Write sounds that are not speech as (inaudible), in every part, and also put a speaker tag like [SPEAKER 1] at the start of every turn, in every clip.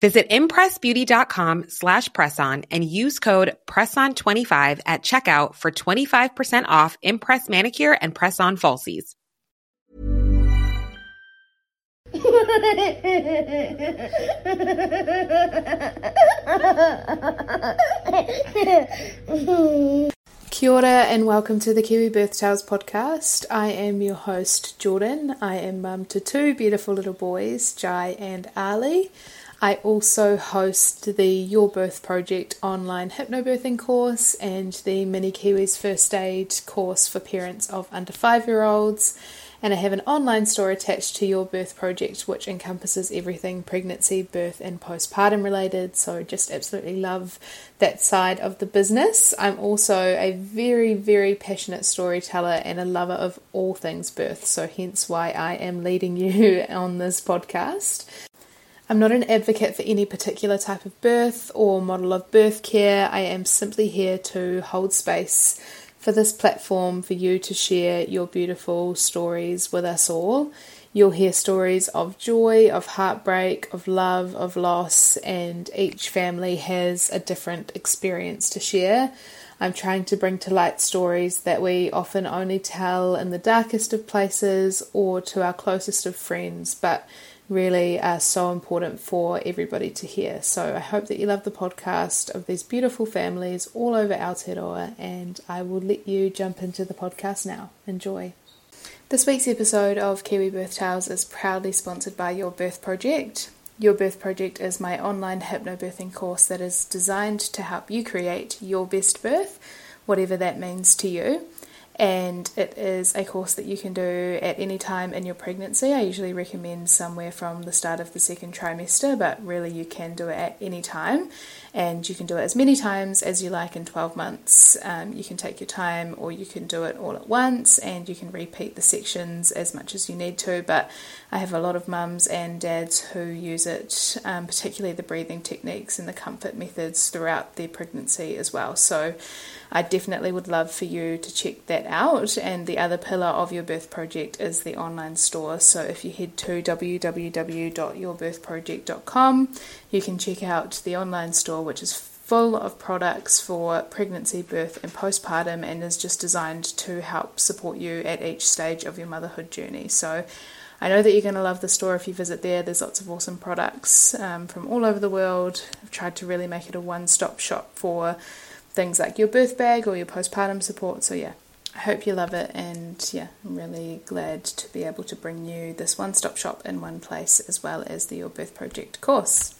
[SPEAKER 1] Visit impressbeauty.com slash presson and use code PRESSON25 at checkout for 25% off Impress Manicure and Press-On Falsies.
[SPEAKER 2] Kia ora and welcome to the Kiwi Birth Tales podcast. I am your host, Jordan. I am mum to two beautiful little boys, Jai and Ali. I also host the Your Birth Project online hypnobirthing course and the Mini Kiwis First Aid course for parents of under five year olds and I have an online store attached to Your Birth Project, which encompasses everything pregnancy, birth, and postpartum related. So, just absolutely love that side of the business. I'm also a very, very passionate storyteller and a lover of all things birth, so hence why I am leading you (laughs) on this podcast. I'm not an advocate for any particular type of birth or model of birth care. I am simply here to hold space for this platform for you to share your beautiful stories with us all. You'll hear stories of joy, of heartbreak, of love, of loss, and each family has a different experience to share. I'm trying to bring to light stories that we often only tell in the darkest of places or to our closest of friends, but really are so important for everybody to hear. So I hope that you love the podcast of these beautiful families all over Aotearoa, and I will let you jump into the podcast now. Enjoy. This week's episode of Kiwi Birth Tales is proudly sponsored by Your Birth Project. Your Birth Project is my online hypnobirthing course that is designed to help you create your best birth, whatever that means to you and it is a course that you can do at any time in your pregnancy. I usually recommend somewhere from the start of the second trimester, but really you can do it at any time, and you can do it as many times as you like in 12 months. Um, you can take your time, or you can do it all at once, and you can repeat the sections as much as you need to. But I have a lot of mums and dads who use it, um, particularly the breathing techniques and the comfort methods throughout their pregnancy as well. So I definitely would love for you to check that out. And the other pillar of your birth project is the online store. So if you head to www.yourbirthproject.com, you can check out the online store, which is full of products for pregnancy, birth, and postpartum, and is just designed to help support you at each stage of your motherhood journey. So I know that you're going to love the store if you visit there. There's lots of awesome products um, from all over the world. I've tried to really make it a one stop shop for things like your birth bag or your postpartum support. So, yeah, I hope you love it, and yeah, I'm really glad to be able to bring you this one stop shop in one place as well as the Your Birth Project course.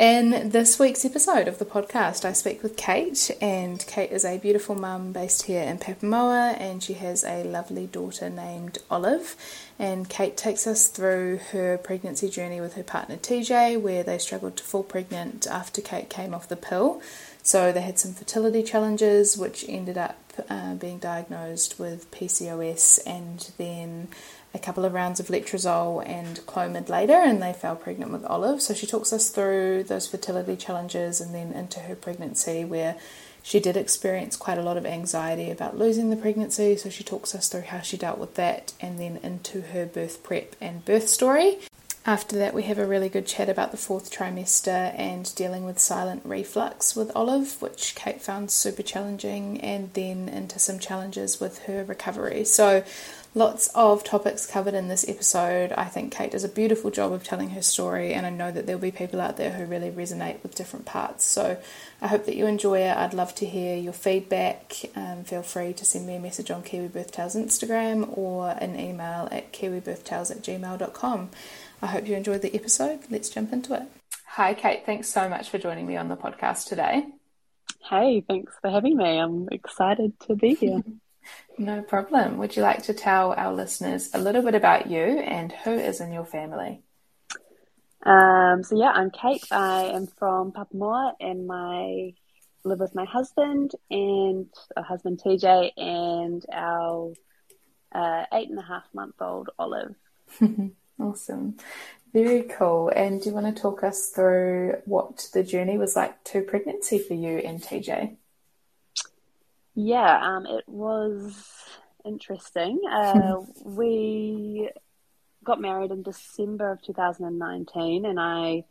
[SPEAKER 2] In this week's episode of the podcast, I speak with Kate, and Kate is a beautiful mum based here in Papamoa, and she has a lovely daughter named Olive. And Kate takes us through her pregnancy journey with her partner TJ, where they struggled to fall pregnant after Kate came off the pill. So they had some fertility challenges, which ended up uh, being diagnosed with PCOS and then a couple of rounds of letrozole and Clomid later, and they fell pregnant with Olive. So she talks us through those fertility challenges and then into her pregnancy, where she did experience quite a lot of anxiety about losing the pregnancy. So she talks us through how she dealt with that, and then into her birth prep and birth story. After that, we have a really good chat about the fourth trimester and dealing with silent reflux with Olive, which Kate found super challenging, and then into some challenges with her recovery. So, lots of topics covered in this episode. I think Kate does a beautiful job of telling her story, and I know that there'll be people out there who really resonate with different parts. So, I hope that you enjoy it. I'd love to hear your feedback. Um, feel free to send me a message on Kiwi Birth Tales Instagram or an email at kiwibirthtales at gmail.com. I hope you enjoyed the episode. Let's jump into it. Hi, Kate. Thanks so much for joining me on the podcast today.
[SPEAKER 3] Hey, thanks for having me. I'm excited to be here. (laughs)
[SPEAKER 2] no problem. Would you like to tell our listeners a little bit about you and who is in your family?
[SPEAKER 3] Um, so, yeah, I'm Kate. I am from Papamoa, and my live with my husband and our husband TJ and our uh, eight and a half month old Olive. (laughs)
[SPEAKER 2] awesome. Very cool. And do you want to talk us through what the journey was like to pregnancy for you and TJ?
[SPEAKER 3] Yeah, um, it was interesting. Uh, (laughs) we got married in December of 2019, and I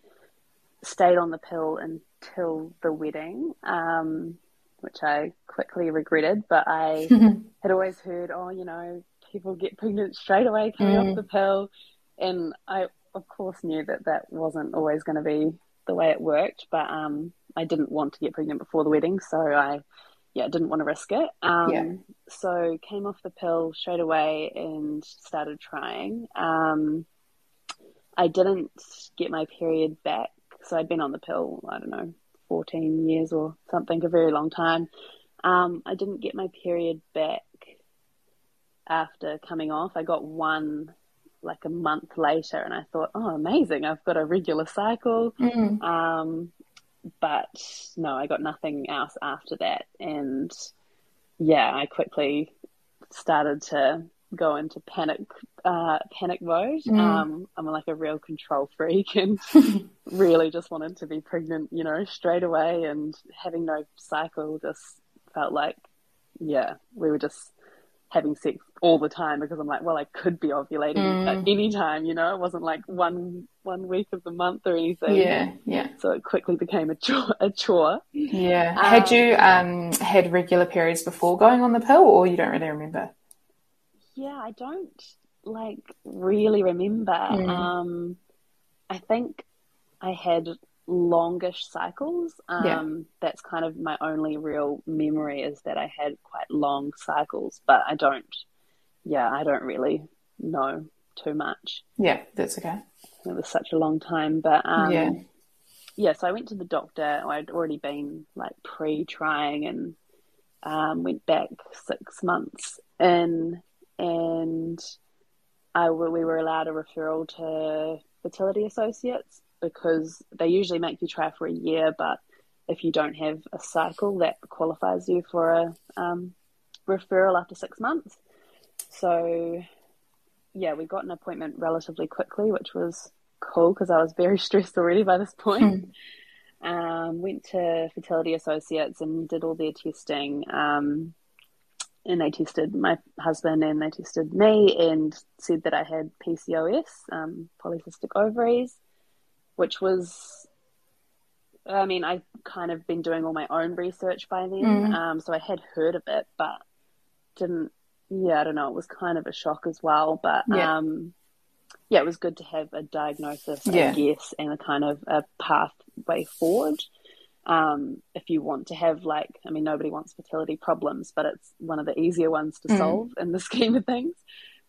[SPEAKER 3] stayed on the pill until the wedding, um, which I quickly regretted. But I (laughs) had always heard, oh, you know, people get pregnant straight away coming mm. off the pill, and I, of course, knew that that wasn't always going to be the way it worked. But um, I didn't want to get pregnant before the wedding, so I yeah, didn't want to risk it. Um, yeah. So came off the pill straight away and started trying. Um, I didn't get my period back. So I'd been on the pill, I don't know, 14 years or something, a very long time. Um, I didn't get my period back after coming off. I got one like a month later and I thought, oh, amazing, I've got a regular cycle. Mm. Um, but no, I got nothing else after that. And yeah, I quickly started to go into panic uh, panic mode. Mm. Um, I'm like a real control freak and (laughs) really just wanted to be pregnant, you know, straight away. And having no cycle just felt like, yeah, we were just having sex all the time because I'm like, well, I could be ovulating mm. at any time, you know. It wasn't like one one week of the month or anything.
[SPEAKER 2] Yeah, yeah.
[SPEAKER 3] So it quickly became a chore. A chore.
[SPEAKER 2] Yeah. Um, had you um had regular periods before going on the pill, or you don't really remember?
[SPEAKER 3] Yeah, I don't like really remember. Mm. Um, I think I had longish cycles. Um, yeah. That's kind of my only real memory is that I had quite long cycles, but I don't, yeah, I don't really know too much.
[SPEAKER 2] Yeah, that's okay.
[SPEAKER 3] It was such a long time, but um, yeah. Yeah, so I went to the doctor. I'd already been like pre trying and um, went back six months in, and I we were allowed a referral to fertility associates because they usually make you try for a year, but if you don't have a cycle, that qualifies you for a um, referral after six months. So, yeah, we got an appointment relatively quickly, which was cool because I was very (laughs) stressed already by this point. Hmm. Um, went to Fertility Associates and did all their testing. Um, and they tested my husband and they tested me and said that I had PCOS, um, polycystic ovaries which was I mean, I've kind of been doing all my own research by then, mm. um, so I had heard of it, but didn't. Yeah, I don't know. It was kind of a shock as well, but yeah, um, yeah it was good to have a diagnosis, yeah. I guess, and a kind of a pathway forward. Um, if you want to have like, I mean, nobody wants fertility problems, but it's one of the easier ones to mm. solve in the (laughs) scheme of things.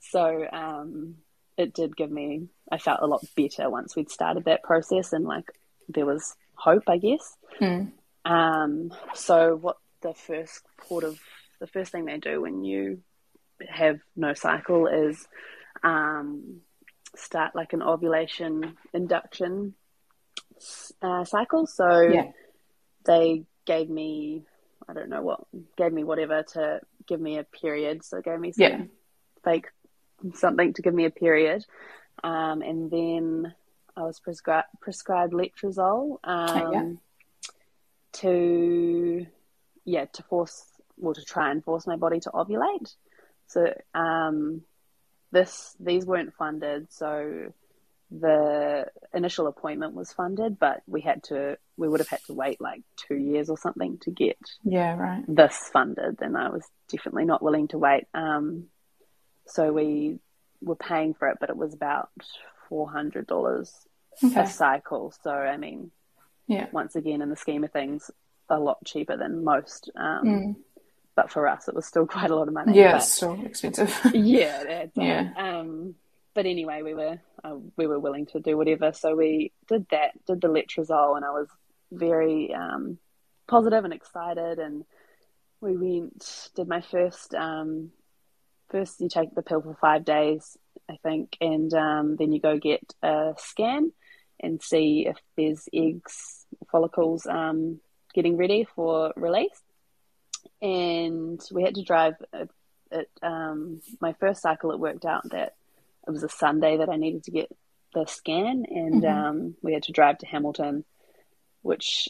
[SPEAKER 3] So, um, it did give me I felt a lot better once we'd started that process and like there was hope, I guess. Mm. Um, so what the first port of the first thing they do when you have no cycle is um, start like an ovulation induction uh, cycle. So yeah. they gave me I don't know what gave me whatever to give me a period. So gave me some yeah. fake something to give me a period. Um, and then I was prescri- prescribed letrozole um, yeah. to, yeah, to force, well, to try and force my body to ovulate. So um, this, these weren't funded, so the initial appointment was funded, but we had to, we would have had to wait like two years or something to get
[SPEAKER 2] yeah right
[SPEAKER 3] this funded, and I was definitely not willing to wait. Um, so we were paying for it, but it was about four hundred dollars okay. a cycle. So I mean, yeah, once again, in the scheme of things, a lot cheaper than most. Um, mm. But for us, it was still (laughs) quite a lot of money.
[SPEAKER 2] Yeah, but, still expensive. (laughs)
[SPEAKER 3] yeah, yeah. Um, but anyway, we were uh, we were willing to do whatever, so we did that. Did the letrozole, and I was very um, positive and excited, and we went did my first um, first you take the pill for five days, I think, and um, then you go get a scan and see if there's eggs, follicles um, getting ready for release, and we had to drive. It, um, my first cycle, it worked out that it was a Sunday that I needed to get the scan, and mm-hmm. um, we had to drive to Hamilton, which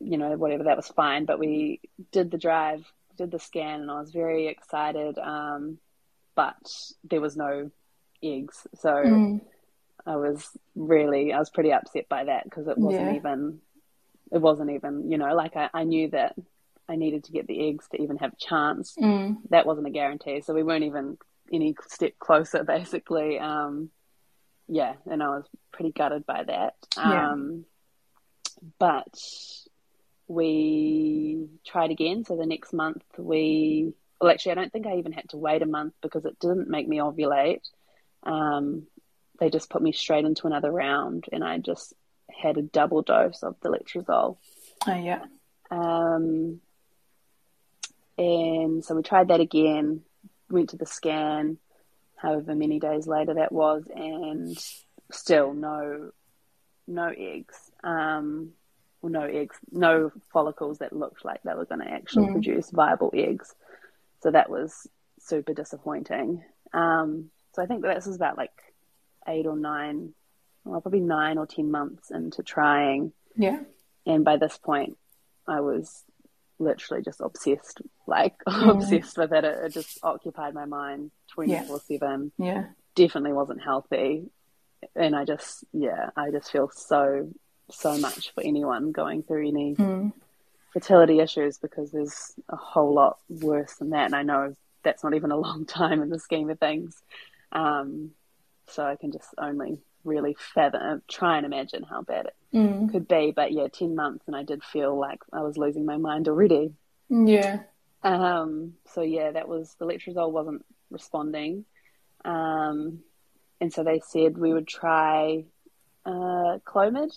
[SPEAKER 3] you know whatever that was fine. But we did the drive, did the scan, and I was very excited. Um, but there was no eggs, so. Mm. I was really, I was pretty upset by that because it wasn't yeah. even, it wasn't even, you know, like I, I knew that I needed to get the eggs to even have a chance. Mm. That wasn't a guarantee. So we weren't even any step closer, (laughs) basically. Um, yeah, and I was pretty gutted by that. Yeah. Um, but we tried again. So the next month we, well, actually, I don't think I even had to wait a month because it didn't make me ovulate. Um, they just put me straight into another round, and I just had a double dose of the letrozole.
[SPEAKER 2] Oh yeah.
[SPEAKER 3] Um, and so we tried that again. Went to the scan, however many days later that was, and still no, no eggs. Um, no eggs, no follicles that looked like they were going to actually mm. produce viable eggs. So that was super disappointing. Um, so I think that this was about like eight or nine, well, probably nine or 10 months into trying.
[SPEAKER 2] Yeah.
[SPEAKER 3] And by this point, I was literally just obsessed, like (laughs) obsessed with it. it. it. just occupied my mind 24
[SPEAKER 2] yeah.
[SPEAKER 3] 7.
[SPEAKER 2] Yeah.
[SPEAKER 3] Definitely wasn't healthy. And I just, yeah, I just feel so, so much for anyone going through any mm. fertility issues because there's a whole lot worse than that. And I know that's not even a long time in the scheme of things. Um, so I can just only really fathom, try and imagine how bad it mm. could be. But yeah, 10 months and I did feel like I was losing my mind already.
[SPEAKER 2] Yeah.
[SPEAKER 3] Um, so yeah, that was the letrozole wasn't responding. Um, and so they said we would try uh, Clomid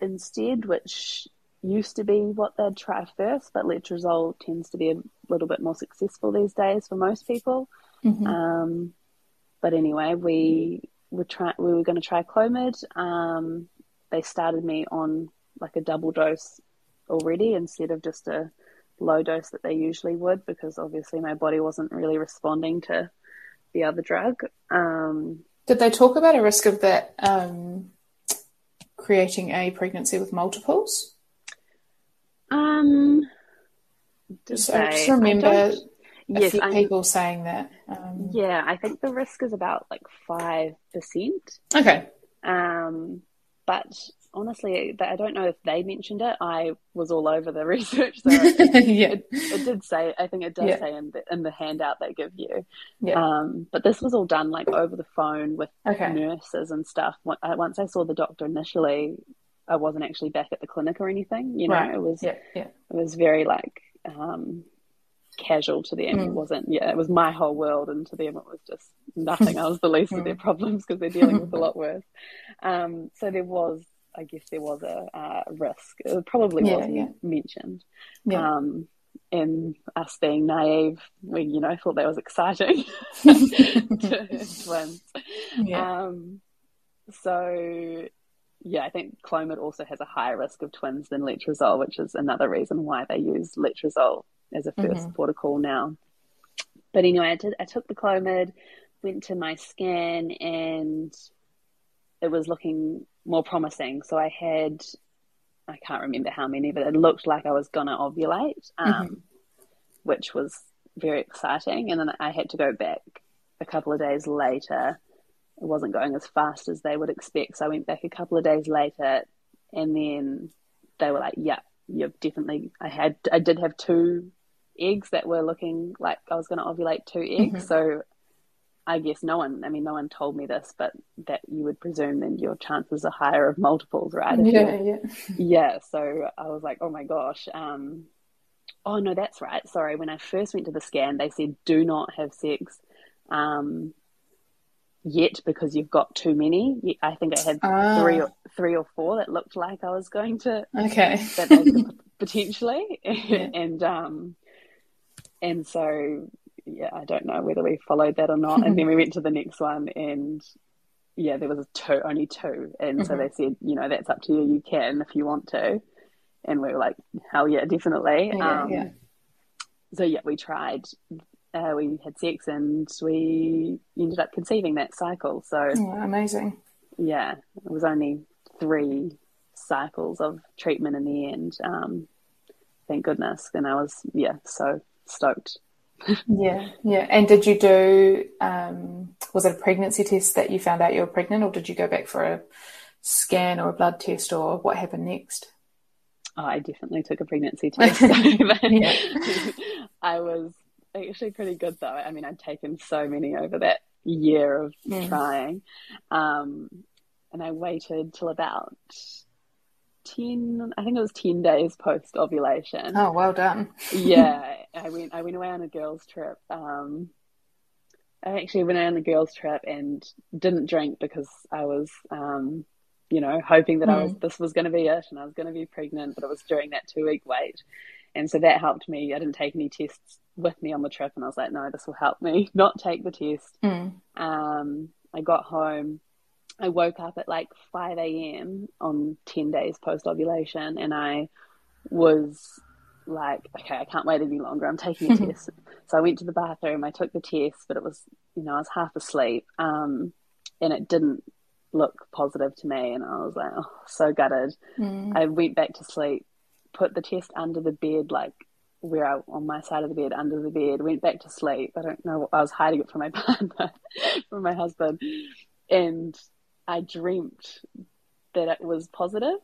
[SPEAKER 3] instead, which used to be what they'd try first, but letrozole tends to be a little bit more successful these days for most people. Mm-hmm. Um, but anyway, we were try we were going to try Clomid. Um, they started me on like a double dose already instead of just a low dose that they usually would because obviously my body wasn't really responding to the other drug. Um,
[SPEAKER 2] Did they talk about a risk of that um, creating a pregnancy with multiples?
[SPEAKER 3] Um,
[SPEAKER 2] just, I just remember yes, I, people saying that.
[SPEAKER 3] Um, yeah, I think the risk is about like five percent.
[SPEAKER 2] Okay.
[SPEAKER 3] Um, but honestly, I don't know if they mentioned it. I was all over the (laughs) research, so it, (laughs) yeah. it, it, did say. I think it does yeah. say in the in the handout they give you. Yeah. Um, but this was all done like over the phone with okay. nurses and stuff. Once I saw the doctor initially, I wasn't actually back at the clinic or anything. You know,
[SPEAKER 2] right.
[SPEAKER 3] it was
[SPEAKER 2] yeah, yeah.
[SPEAKER 3] it was very like um, casual to them. Mm. It wasn't, yeah, it was my whole world, and to them it was just nothing. I was the least of their (laughs) problems because they're dealing with a lot worse. Um, so there was, I guess, there was a uh, risk. It probably yeah, wasn't yeah. mentioned. Yeah. Um, and us being naive, we, you know, thought that was exciting (laughs) (laughs) twins. Yeah. Um, so yeah, I think Clomid also has a higher risk of twins than letrozole, which is another reason why they use letrozole as a 1st mm-hmm. protocol now. But anyway, I, did, I took the Clomid, went to my scan, and it was looking more promising. So I had, I can't remember how many, but it looked like I was going to ovulate, um, mm-hmm. which was very exciting. And then I had to go back a couple of days later. It wasn't going as fast as they would expect. So I went back a couple of days later, and then they were like, "Yeah, you've definitely." I had, I did have two eggs that were looking like I was going to ovulate two eggs. Mm-hmm. So I guess no one, I mean, no one told me this, but that you would presume then your chances are higher of multiples, right?
[SPEAKER 2] yeah, yeah.
[SPEAKER 3] Yeah. So I was like, oh my gosh. Um, oh no, that's right. Sorry. When I first went to the scan, they said do not have sex. Um, yet because you've got too many. I think I had ah. three or three or four that looked like I was going to.
[SPEAKER 2] Okay.
[SPEAKER 3] That (laughs) potentially, yeah. (laughs) and um, and so, yeah, I don't know whether we followed that or not. and then we went to the next one, and yeah, there was two, only two. And mm-hmm. so they said, you know, that's up to you. You can if you want to. And we were like, hell yeah, definitely.
[SPEAKER 2] Yeah, um, yeah.
[SPEAKER 3] So yeah, we tried. Uh, we had sex and we ended up conceiving that cycle. So
[SPEAKER 2] oh, amazing.
[SPEAKER 3] Yeah, it was only three cycles of treatment in the end. Um, thank goodness. And I was yeah so stoked.
[SPEAKER 2] Yeah, yeah. And did you do? Um, was it a pregnancy test that you found out you were pregnant, or did you go back for a scan or a blood test, or what happened next?
[SPEAKER 3] Oh, I definitely took a pregnancy test. (laughs) (laughs) (laughs) I was actually pretty good though. I mean, I'd taken so many over that year of mm. trying, um, and I waited till about 10 i think it was 10 days post ovulation
[SPEAKER 2] oh well done
[SPEAKER 3] yeah (laughs) i went i went away on a girls trip um i actually went on a girls trip and didn't drink because i was um you know hoping that mm. i was mm. this was going to be it and i was going to be pregnant but it was during that two week wait and so that helped me i didn't take any tests with me on the trip and i was like no this will help me (laughs) not take the test
[SPEAKER 2] mm.
[SPEAKER 3] um i got home I woke up at like 5 a.m. on 10 days post ovulation and I was like, okay, I can't wait any longer. I'm taking a (laughs) test. So I went to the bathroom, I took the test, but it was, you know, I was half asleep um, and it didn't look positive to me. And I was like, oh, so gutted.
[SPEAKER 2] Mm.
[SPEAKER 3] I went back to sleep, put the test under the bed, like where I, on my side of the bed, under the bed, went back to sleep. I don't know, I was hiding it from my (laughs) partner, from my husband. And I dreamt that it was positive.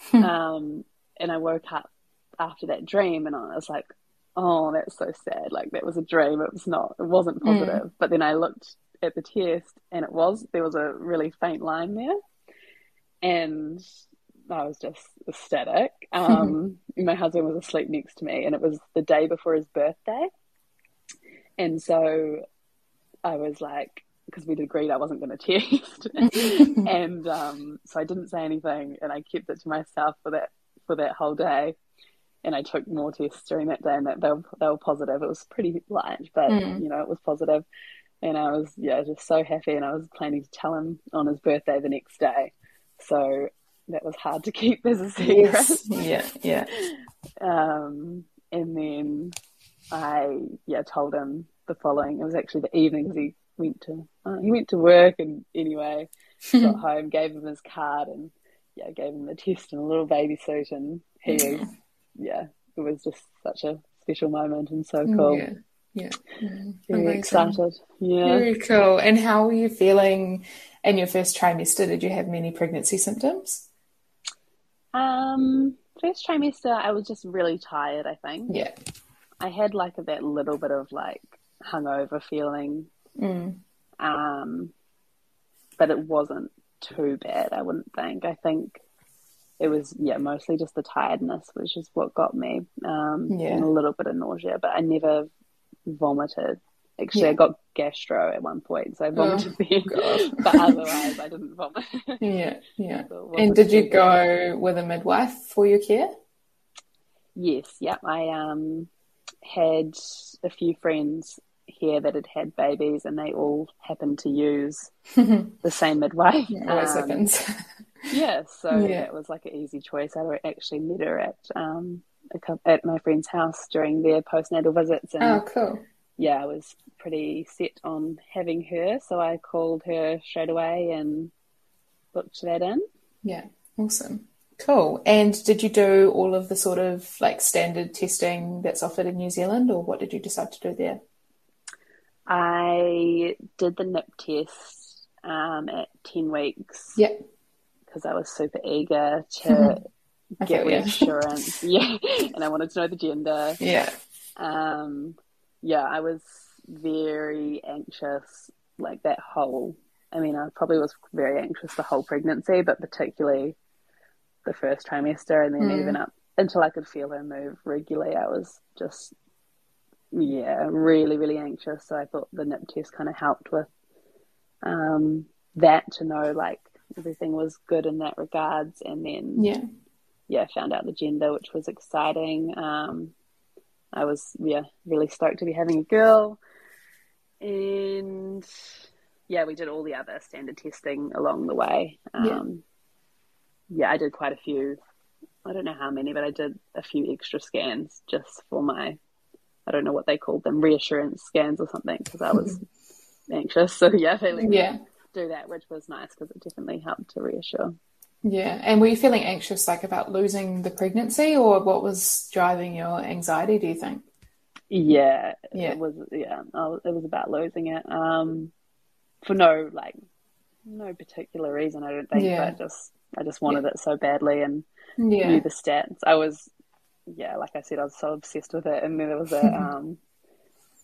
[SPEAKER 3] Hmm. um, and I woke up after that dream and I was like, oh, that's so sad. Like that was a dream. It was not, it wasn't hmm. positive. Mm. But then I looked at the test and it was, there was a really faint line there. And I was just ecstatic. (laughs) Um, my husband was asleep next to me and it was the day before his birthday. And so I was like, because we'd agreed I wasn't going to test, and um, so I didn't say anything, and I kept it to myself for that for that whole day. And I took more tests during that day, and that they were, they were positive. It was pretty light, but mm. you know it was positive. positive, and I was yeah just so happy. And I was planning to tell him on his birthday the next day, so that was hard to (laughs) keep as a secret.
[SPEAKER 2] Yes. Yeah, yeah.
[SPEAKER 3] Um, and then I yeah told him the following. It was actually the evening because he went to uh, he went to work and anyway (laughs) got home, gave him his card and yeah, gave him the test and a little baby suit and he was yeah, it was just such a special moment and so cool.
[SPEAKER 2] Yeah. Yeah.
[SPEAKER 3] Very Amazing. excited. Yeah.
[SPEAKER 2] Very cool. And how were you feeling in your first trimester? Did you have many pregnancy symptoms?
[SPEAKER 3] Um, first trimester I was just really tired, I think.
[SPEAKER 2] Yeah.
[SPEAKER 3] I had like a, that little bit of like hungover feeling
[SPEAKER 2] Mm.
[SPEAKER 3] Um, but it wasn't too bad, I wouldn't think. I think it was, yeah, mostly just the tiredness, which is what got me, um, yeah. and a little bit of nausea, but I never vomited. Actually, yeah. I got gastro at one point, so I vomited oh, (laughs) then, but otherwise I didn't vomit. (laughs)
[SPEAKER 2] yeah, yeah. So and did you go with a midwife for your care?
[SPEAKER 3] Yes, yeah. I um, had a few friends here that had had babies and they all happened to use (laughs) the same midwife.
[SPEAKER 2] Yeah, always um, happens.
[SPEAKER 3] yeah, so yeah. it was like an easy choice. I actually met her at um, at my friend's house during their postnatal visits.
[SPEAKER 2] And, oh, cool.
[SPEAKER 3] Yeah, I was pretty set on having her, so I called her straight away and booked that in.
[SPEAKER 2] Yeah, awesome. Cool. And did you do all of the sort of like standard testing that's offered in New Zealand, or what did you decide to do there?
[SPEAKER 3] I did the NIP test um, at 10 weeks.
[SPEAKER 2] Yeah.
[SPEAKER 3] Because I was super eager to (laughs) get reassurance. (laughs) yeah. And I wanted to know the gender.
[SPEAKER 2] Yeah.
[SPEAKER 3] Um, yeah, I was very anxious, like that whole, I mean, I probably was very anxious the whole pregnancy, but particularly the first trimester and then mm. even up until I could feel her move regularly, I was just yeah, really, really anxious. So I thought the NIP test kind of helped with um, that to know like everything was good in that regards. And then,
[SPEAKER 2] yeah,
[SPEAKER 3] yeah, found out the gender, which was exciting. Um, I was, yeah, really stoked to be having a girl. And yeah, we did all the other standard testing along the way. Um, yeah. yeah, I did quite a few I don't know how many, but I did a few extra scans just for my, I don't know what they called them, reassurance scans or something, because I was (laughs) anxious. So yeah, they let yeah. do that, which was nice because it definitely helped to reassure.
[SPEAKER 2] Yeah, and were you feeling anxious, like about losing the pregnancy, or what was driving your anxiety? Do you think?
[SPEAKER 3] Yeah, yeah, it was. Yeah, it was about losing it. Um, for no like, no particular reason, I don't think. Yeah. But just, I just wanted yeah. it so badly, and yeah. knew the stats. I was, yeah, like I said, I was so obsessed with it, and then there was a, (laughs) um,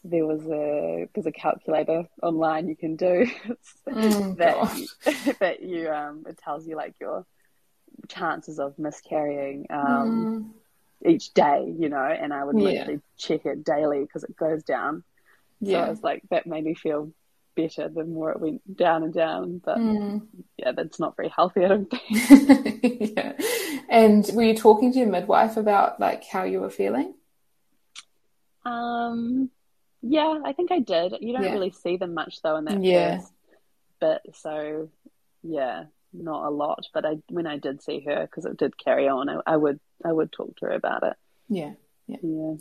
[SPEAKER 3] there was a there's a calculator online you can do. (laughs) Oh, that you, (laughs) that you um it tells you like your chances of miscarrying um mm. each day you know and I would yeah. literally check it daily because it goes down. Yeah. So it's like that made me feel better the more it went down and down but mm. yeah that's not very healthy I don't
[SPEAKER 2] think (laughs) yeah and were you talking to your midwife about like how you were feeling
[SPEAKER 3] um yeah, I think I did. You don't yeah. really see them much though in that yeah. first bit, so yeah, not a lot. But I when I did see her because it did carry on, I, I, would I would talk to her about it.
[SPEAKER 2] Yeah, yeah, yeah.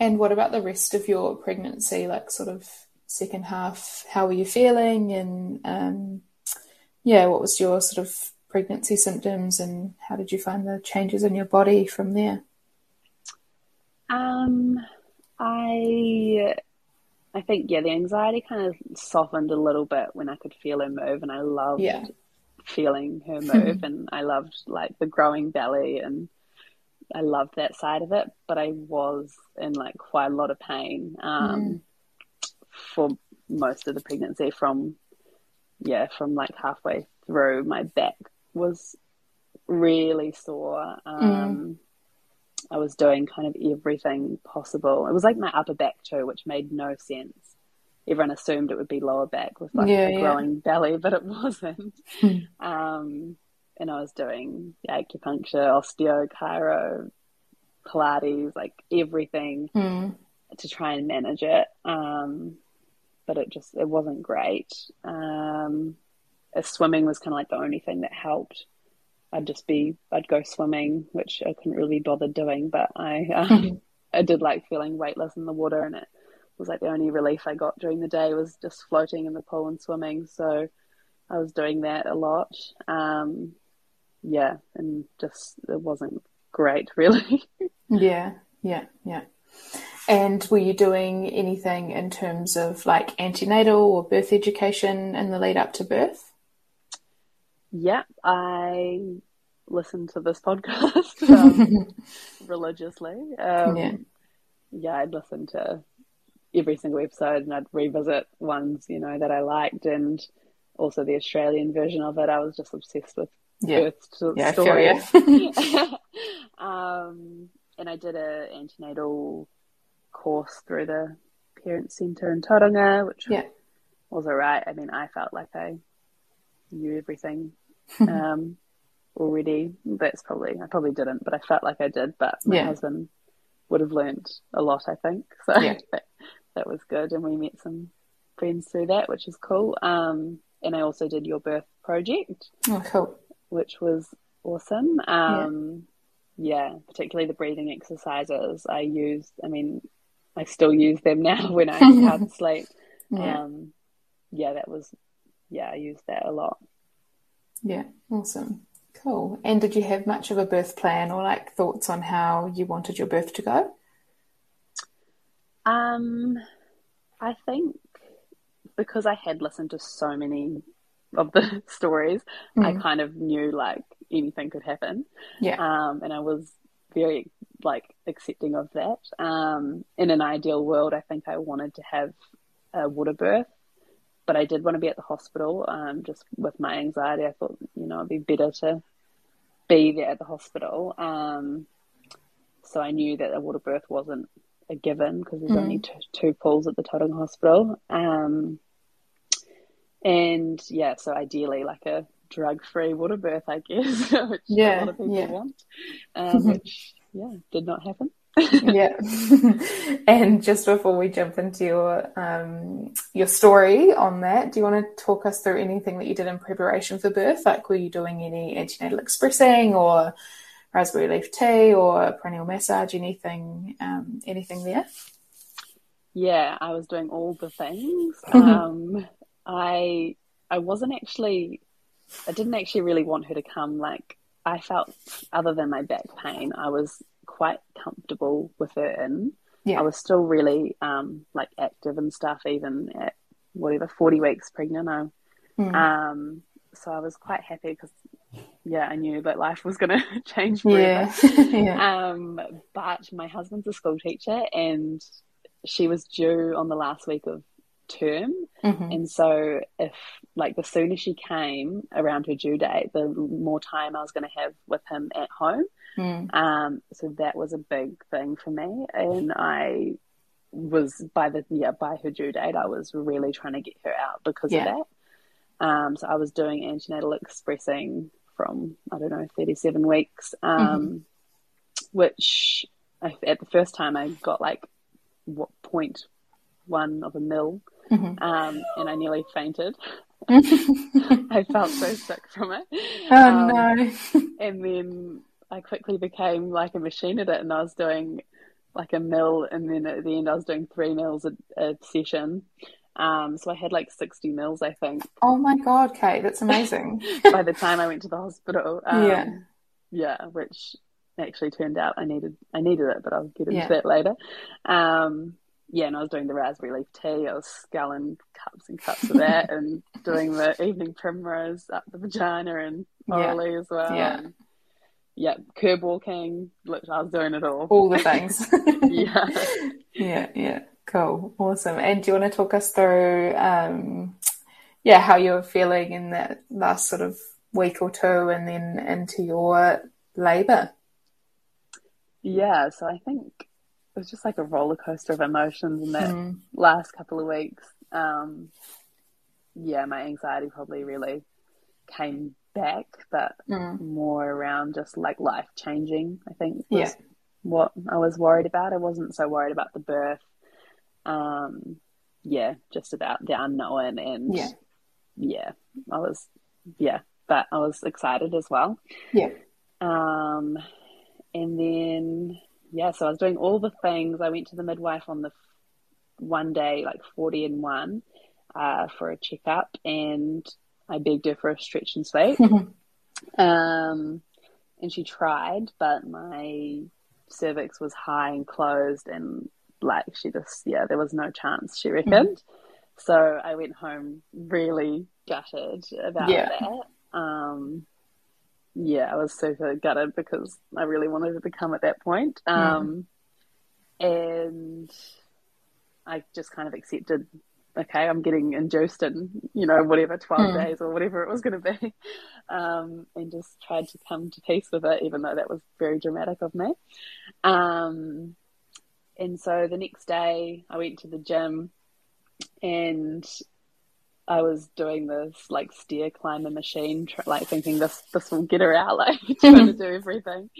[SPEAKER 2] And what about the rest of your pregnancy? Like sort of second half, how were you feeling? And um, yeah, what was your sort of pregnancy symptoms, and how did you find the changes in your body from there?
[SPEAKER 3] Um, I I think yeah, the anxiety kind of softened a little bit when I could feel her move, and I loved yeah. feeling her (laughs) move, and I loved like the growing belly, and I loved that side of it. But I was in like quite a lot of pain um, mm. For most of the pregnancy. From yeah, from like halfway through, my back was really sore. Um, mm I was doing kind of everything possible. It was like my upper back too, which made no sense. Everyone assumed it would be lower back with like yeah, a growing yeah. belly, but it (laughs) wasn't. Hmm. um, and I was doing acupuncture, osteo, chiro, Pilates, like everything mm. to try and manage it. Um, but it just it wasn't great. Um, swimming was kind of like the only thing that helped I'd just be I'd go swimming, which I couldn't really bother doing, but I um, (laughs) I did like feeling weightless in the water, and it was like the only relief I got during the day was just floating in the pool and swimming. So I was doing that a lot. Um, yeah, and just it wasn't great, (laughs) really.
[SPEAKER 2] yeah, yeah, yeah. And were you doing anything in terms of like antenatal or birth education in the lead up to birth?
[SPEAKER 3] Yeah, I listened to this podcast (laughs) um, religiously. Um, yeah. yeah, I'd listen to every single episode and I'd revisit ones, you know, that I liked and also the Australian version of it. I was just obsessed with yeah. birth yeah, stories. (laughs) um, and I did a antenatal course through the Parent Centre in Tauranga, which yeah. was alright. I mean, I felt like I knew everything (laughs) um, already. That's probably I probably didn't, but I felt like I did. But my yeah. husband would have learned a lot, I think. (laughs) So yeah. that, that was good, and we met some friends through that, which is cool. Um, and I also did your birth project.
[SPEAKER 2] Oh, cool.
[SPEAKER 3] Which was awesome. Um, yeah. yeah, particularly the breathing exercises I used. I mean, I still use them (laughs) now when I (laughs) can't sleep. Yeah. Um, yeah, that was, yeah, I used that a lot.
[SPEAKER 2] Yeah, awesome. Cool. And did you have much of a birth plan or like thoughts on how you wanted your birth to go?
[SPEAKER 3] Um, I think because I had listened to so many of the (laughs) stories, mm. I kind of knew like anything could happen. Yeah. Um, and I was very like accepting of that. Um, in an ideal world, I think I wanted to have a water birth but I did want to be at the hospital. Um, just with my anxiety, I thought you know it'd be better to be there at the hospital. Um, so I knew that a water birth wasn't a given because there's mm. only two, two, pools at the Tauranga Hospital. Um, and yeah, so ideally like a drug-free water birth, I guess, (laughs) which yeah, a lot of people yeah. want, (laughs) um, which yeah did not happen (laughs)
[SPEAKER 2] yeah. and just before we jump into your um, your story on that, do you want to talk us through anything that you did in preparation for birth? Like, were you doing any antenatal expressing or raspberry leaf tea or perineal massage, anything, um, anything there?
[SPEAKER 3] Yeah, I was doing all the things. um, I I wasn't actually, I didn't actually really want her to come. Like I felt, other than my back pain, I was quite comfortable with her in. Yeah. I was still really um, like active and stuff, even at whatever forty weeks pregnant. I, mm. um, so I was quite happy because yeah, I knew that life was going (laughs) to change forever. Yeah. (laughs) yeah. Um, but my husband's a school teacher, and she was due on the last week of term, mm-hmm. and so if like the sooner she came around her due date, the more time I was going to have with him at home. Mm. Um, so that was a big thing for me, and I was by the yeah by her due date, I was really trying to get her out because yeah. of that. Um, so I was doing antenatal expressing from I don't know 37 weeks, um, mm-hmm. which I, at the first time I got like what point one of a mil, mm-hmm. um, and I nearly fainted. (laughs) I felt so sick from it.
[SPEAKER 2] Oh um, no!
[SPEAKER 3] and then I quickly became like a machine at it, and I was doing like a mill, and then at the end I was doing three mills a, a session. Um, so I had like 60 mils, I think.
[SPEAKER 2] Oh my God, Kate, that's amazing. (laughs)
[SPEAKER 3] By the time I went to the hospital. Um, yeah. Yeah, which actually turned out I needed I needed it, but I'll get into yeah. that later. Um, yeah, and I was doing the raspberry leaf tea. I was sculling cups and cups of that, (laughs) and doing the evening primrose up the vagina and orally yeah. as well. Yeah, and, yeah, curb walking. Literally, I was doing it all.
[SPEAKER 2] All the things. (laughs)
[SPEAKER 3] yeah,
[SPEAKER 2] yeah, yeah. Cool, awesome. And do you want to talk us through, um, yeah, how you were feeling in that last sort of week or two, and then into your labour?
[SPEAKER 3] Yeah, so I think it was just like a roller coaster of emotions in that mm. last couple of weeks. Um, yeah, my anxiety probably really came back, but mm. more around just like life changing. I think was yeah. what I was worried about. I wasn't so worried about the birth um, yeah, just about the unknown and yeah, yeah, I was yeah, but I was excited as well.
[SPEAKER 2] Yeah.
[SPEAKER 3] Um, and then yeah, so I was doing all the things. I went to the midwife on the one day, like forty and one, uh, for a checkup, and I begged her for a stretch and sweep. (laughs) um, and she tried, but my cervix was high and closed, and like she just yeah there was no chance she reckoned mm. so i went home really gutted about yeah. that um yeah i was super gutted because i really wanted to come at that point mm. um mm. and i just kind of accepted okay i'm getting induced in you know whatever 12 mm. days or whatever it was going to be (laughs) um and just tried to come to peace with it even though that was very dramatic of me um and so the next day I went to the gym and I was doing this like stair climber machine, tr- like thinking this this will get her out, (laughs) like trying to do (laughs) everything,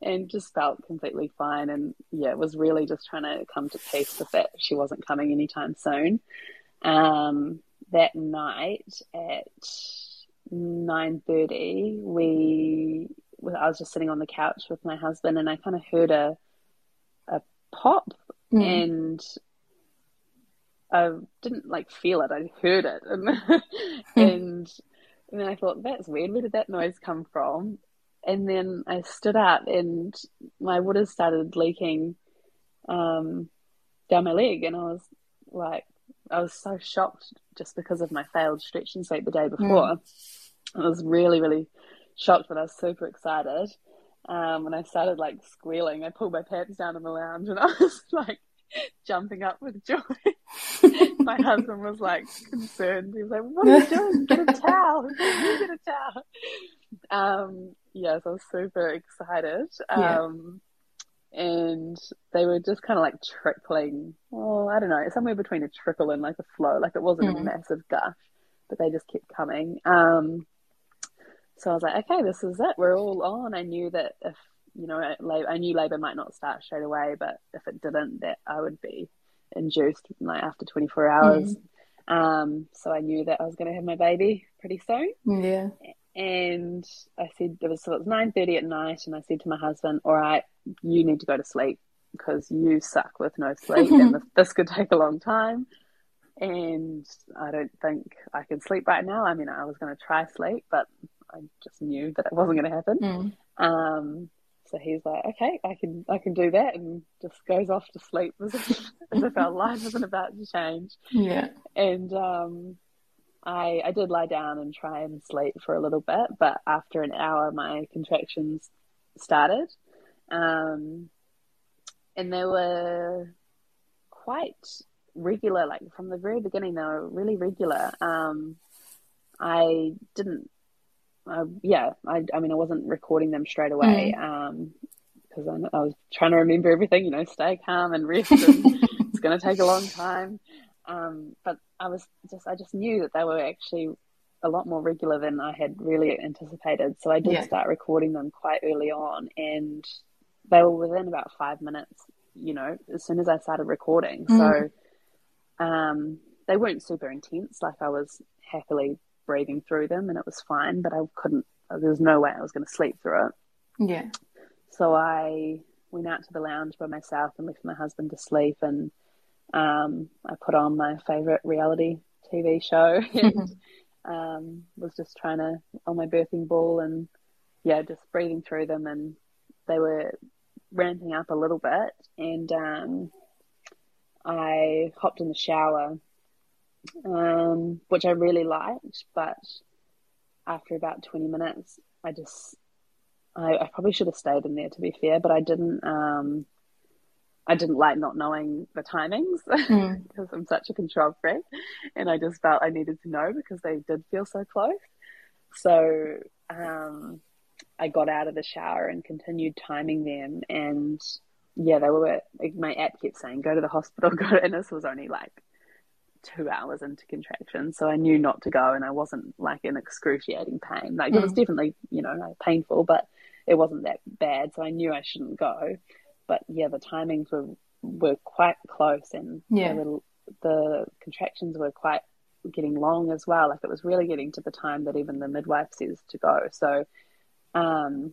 [SPEAKER 3] and just felt completely fine. And yeah, was really just trying to come to peace with that she wasn't coming anytime soon. Um, that night at nine thirty, we I was just sitting on the couch with my husband, and I kind of heard a a pop mm. and I didn't like feel it. I heard it, and (laughs) and, and then I thought that's weird. Where did that noise come from? And then I stood up, and my water started leaking um, down my leg, and I was like, I was so shocked just because of my failed stretch and sweep the day before. Mm. I was really, really shocked, but I was super excited um, when I started like squealing, I pulled my pants down in the lounge and I was (laughs) like jumping up with joy. (laughs) my husband was like concerned. He was like, "What are you doing? Get a (laughs) towel! You get a towel!" Um, yes, I was super excited. Um, yeah. and they were just kind of like trickling. Well, I don't know, somewhere between a trickle and like a flow. Like it wasn't mm. a massive gush, but they just kept coming. Um, so I was like, okay, this is it. We're all on. I knew that if you know, I knew labour might not start straight away, but if it didn't, that I would be induced like after 24 hours. Mm. Um, so I knew that I was going to have my baby pretty soon.
[SPEAKER 2] Yeah.
[SPEAKER 3] and I said it was so it was nine thirty at night, and I said to my husband, "All right, you need to go to sleep because you suck with no sleep, and this, (laughs) this could take a long time." And I don't think I can sleep right now. I mean, I was going to try sleep, but I just knew that it wasn't going to happen. Mm. Um, so he's like, okay, I can, I can do that, and just goes off to sleep (laughs) as if, as if our life isn't about to change.
[SPEAKER 2] Yeah.
[SPEAKER 3] And um, I, I did lie down and try and sleep for a little bit, but after an hour, my contractions started. Um, and they were quite regular, like from the very beginning, they were really regular. Um, I didn't, uh, yeah, I, I mean, I wasn't recording them straight away because mm. um, I, I, was trying to remember everything, you know, stay calm and rest. And (laughs) it's going to take a long time. Um, but I was just, I just knew that they were actually a lot more regular than I had really anticipated. So I did yeah. start recording them quite early on, and they were within about five minutes. You know, as soon as I started recording, mm. so um, they weren't super intense. Like I was happily breathing through them, and it was fine. But I couldn't. There was no way I was going to sleep through it.
[SPEAKER 2] Yeah.
[SPEAKER 3] So I went out to the lounge by myself and left my husband to sleep and um, I put on my favorite reality TV show (laughs) and (laughs) um, was just trying to on my birthing ball and yeah, just breathing through them and they were ramping up a little bit and um, I hopped in the shower, um, which I really liked, but after about 20 minutes, I just, I, I, probably should have stayed in there to be fair, but I didn't, um, I didn't like not knowing the timings (laughs) mm. because I'm such a control freak, and I just felt I needed to know because they did feel so close. So um, I got out of the shower and continued timing them, and yeah, they were. My app kept saying, "Go to the hospital." (laughs) Go, and this was only like two hours into contractions, so I knew not to go, and I wasn't like in excruciating pain. Like mm. it was mm. definitely, you know, painful, but it wasn't that bad, so I knew I shouldn't go but yeah, the timings were were quite close, and
[SPEAKER 2] yeah.
[SPEAKER 3] the, the contractions were quite getting long as well. Like it was really getting to the time that even the midwife says to go. So um,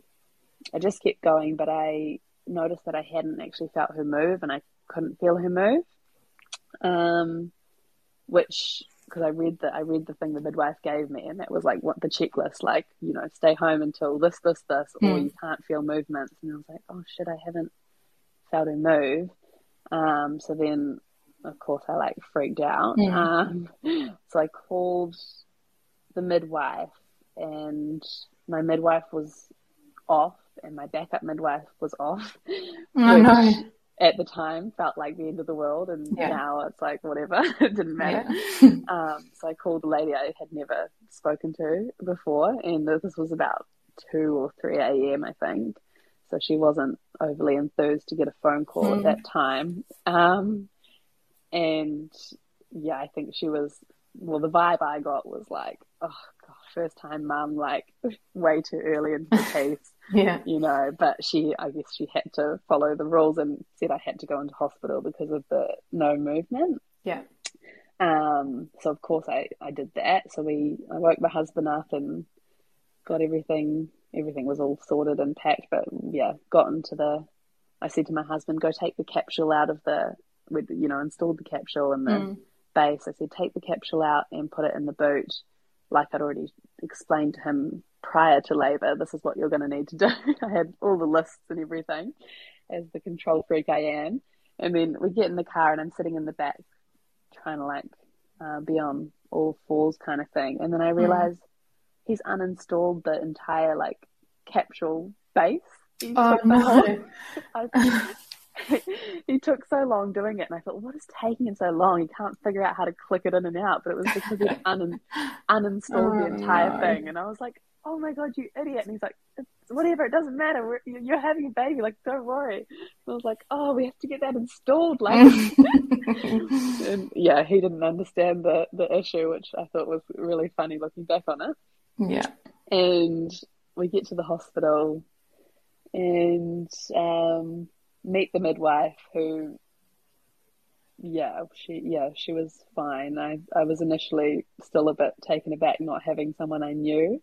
[SPEAKER 3] I just kept going, but I noticed that I hadn't actually felt her move, and I couldn't feel her move. Um, which because I read the I read the thing the midwife gave me, and that was like what the checklist, like you know, stay home until this, this, this, mm. or hmm. you can't feel movements. And I was like, oh shit, I haven't felt her move. Um, so then, of course, I like freaked out. Mm. Um, (laughs) so I called the midwife, and my midwife was off, and my backup midwife was off.
[SPEAKER 2] Oh, no.
[SPEAKER 3] At the time, felt like the end of the world, and yeah. now it's like whatever. (laughs) it didn't matter.
[SPEAKER 2] Yeah. (laughs) (laughs)
[SPEAKER 3] um, so I called the lady I had never spoken to before, and this was about two or three a.m. I think so she wasn't overly enthused to get a phone call mm. at that time. Um, and yeah, I think she was. Well, the vibe I got was like, oh god, first time mum, like way too early into the piece.
[SPEAKER 2] Yeah,
[SPEAKER 3] you know. But she, I guess, she had to follow the rules and said I had to go into hospital because of the no movement.
[SPEAKER 2] Yeah.
[SPEAKER 3] Um, so of course I, I did that. So we I woke my husband up and got everything everything was all sorted and packed. But yeah, got into the. I said to my husband, "Go take the capsule out of the." With you know, installed the capsule in the mm. base. I said, "Take the capsule out and put it in the boot." Like I'd already explained to him prior to labour, this is what you're going to need to do. (laughs) I had all the lists and everything, as the control freak I am. And then we get in the car, and I'm sitting in the back, trying to like uh, be on all fours kind of thing. And then I realize mm he's uninstalled the entire like capsule base.
[SPEAKER 2] He oh no! (laughs) (laughs)
[SPEAKER 3] he took so long doing it, and I thought, what is taking him so long? He can't figure out how to click it in and out. But it was because he un- uninstalled oh, the entire no. thing, and I was like, oh my god, you idiot! And he's like, whatever, it doesn't matter. We're, you're having a baby, like don't worry. And I was like, oh, we have to get that installed, like. (laughs) (laughs) and yeah, he didn't understand the the issue, which I thought was really funny looking back on it.
[SPEAKER 2] Yeah.
[SPEAKER 3] And we get to the hospital and um, meet the midwife who yeah she yeah she was fine i i was initially still a bit taken aback not having someone i knew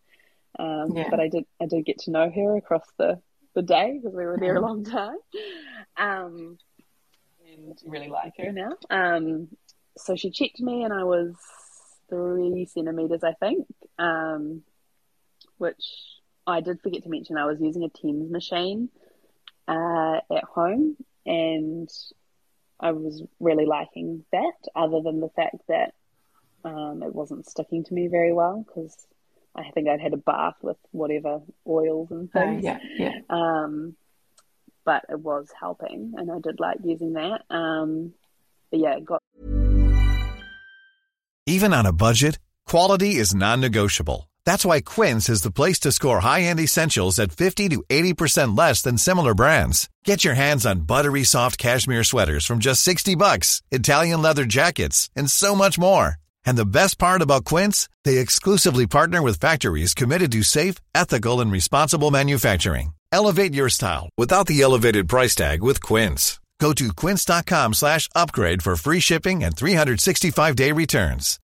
[SPEAKER 3] Um, yeah. But I did I did get to know her across the, the day because we were there a long time. Um, and really like her now. Um, so she checked me and I was three centimeters, I think, um, which I did forget to mention. I was using a TENS machine uh, at home and I was really liking that, other than the fact that um, it wasn't sticking to me very well because I think I'd had a bath with whatever oils and oh, things.
[SPEAKER 2] yeah, yeah.
[SPEAKER 3] Um, but it was helping, and I did like using that. Um, but yeah, got.
[SPEAKER 4] Even on a budget, quality is non-negotiable. That's why Quince is the place to score high-end essentials at fifty to eighty percent less than similar brands. Get your hands on buttery soft cashmere sweaters from just sixty bucks, Italian leather jackets, and so much more. And the best part about Quince, they exclusively partner with factories committed to safe, ethical, and responsible manufacturing. Elevate your style without the elevated price tag with Quince. Go to quince.com slash upgrade for free shipping and 365-day returns.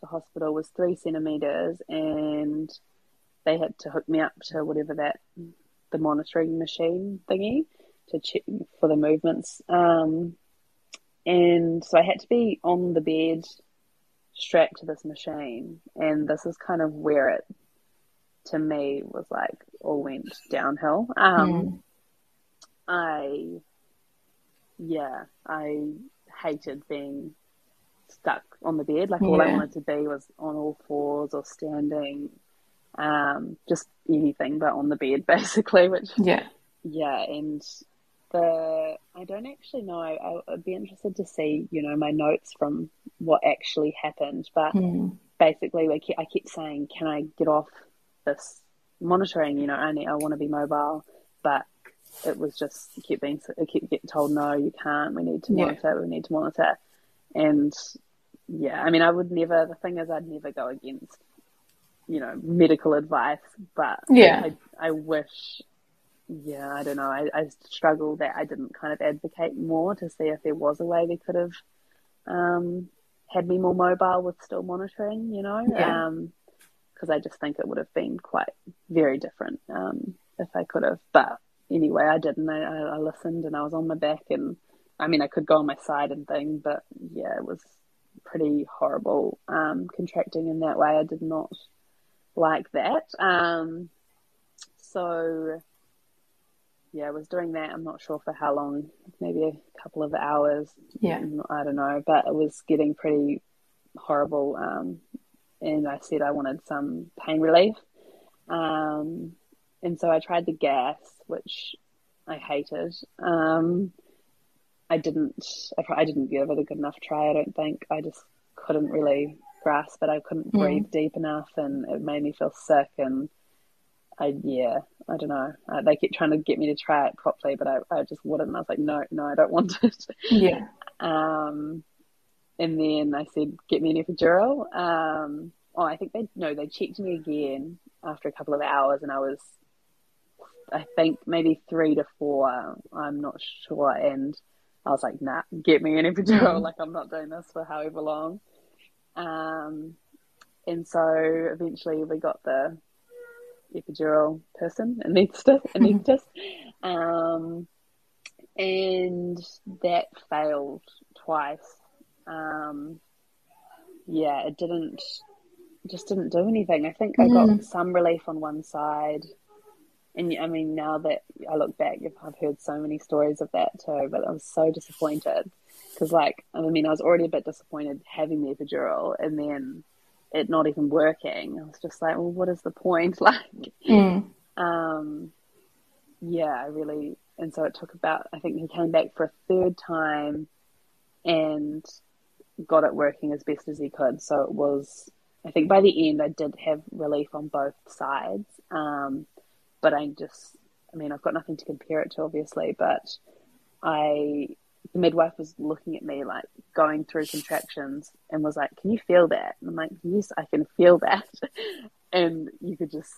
[SPEAKER 3] The hospital was three centimetres and they had to hook me up to whatever that, the monitoring machine thingy to check for the movements. Um, and so I had to be on the bed strapped to this machine. And this is kind of where it, to me, was like all went downhill. Um, mm. I, yeah, I hated being stuck on the bed. Like all yeah. I wanted to be was on all fours or standing, um, just anything but on the bed, (laughs) basically. Which
[SPEAKER 2] yeah,
[SPEAKER 3] yeah, and the I don't actually know. I, would be interested to see, you know, my notes from what actually happened. But mm. basically, I kept, I kept saying, "Can I get off this monitoring? You know, I need, I want to be mobile." But it was just it kept being it kept getting told, "No, you can't. We need to monitor. Yeah. We need to monitor." And yeah, I mean, I would never. The thing is, I'd never go against you know medical advice, but
[SPEAKER 2] yeah,
[SPEAKER 3] I, I wish yeah, I don't know. I, I struggle that I didn't kind of advocate more to see if there was a way they could have um, had me more mobile with still monitoring, you know, because yeah. um, I just think it would have been quite very different um, if I could have. But anyway, I didn't. I, I listened and I was on my back, and I mean, I could go on my side and thing, but yeah, it was pretty horrible um, contracting in that way. I did not like that. Um, so yeah, I was doing that. I'm not sure for how long, maybe a couple of hours.
[SPEAKER 2] Yeah.
[SPEAKER 3] I don't know, but it was getting pretty horrible. Um, and I said I wanted some pain relief. Um, and so I tried the gas, which I hated. Um, I didn't, I, didn't give it a good enough try. I don't think I just couldn't really grasp it. I couldn't mm. breathe deep enough and it made me feel sick and I yeah, I don't know. Uh, they keep trying to get me to try it properly, but I, I just wouldn't. And I was like, no, no, I don't want (laughs) it.
[SPEAKER 2] Yeah.
[SPEAKER 3] Um, and then I said, get me an epidural. Um, oh, I think they no, they checked me again after a couple of hours, and I was, I think maybe three to four. I'm not sure, and I was like, nah, get me an epidural. Mm-hmm. Like I'm not doing this for however long. Um, and so eventually we got the epidural person, anaesthetist, (laughs) anaesthetist. um, and that failed twice. Um, yeah, it didn't, just didn't do anything. I think I got mm. some relief on one side. And I mean, now that I look back, I've heard so many stories of that too, but I was so disappointed because, like, I mean, I was already a bit disappointed having the epidural, and then it not even working. I was just like, well, what is the point? (laughs) Like,
[SPEAKER 2] mm.
[SPEAKER 3] um, yeah, I really, and so it took about, I think he came back for a third time and got it working as best as he could. So it was, I think by the end, I did have relief on both sides. Um, but I just, I mean, I've got nothing to compare it to, obviously, but I the midwife was looking at me like going through contractions and was like, "Can you feel that?" And I'm like, "Yes, I can feel that." (laughs) and you could just,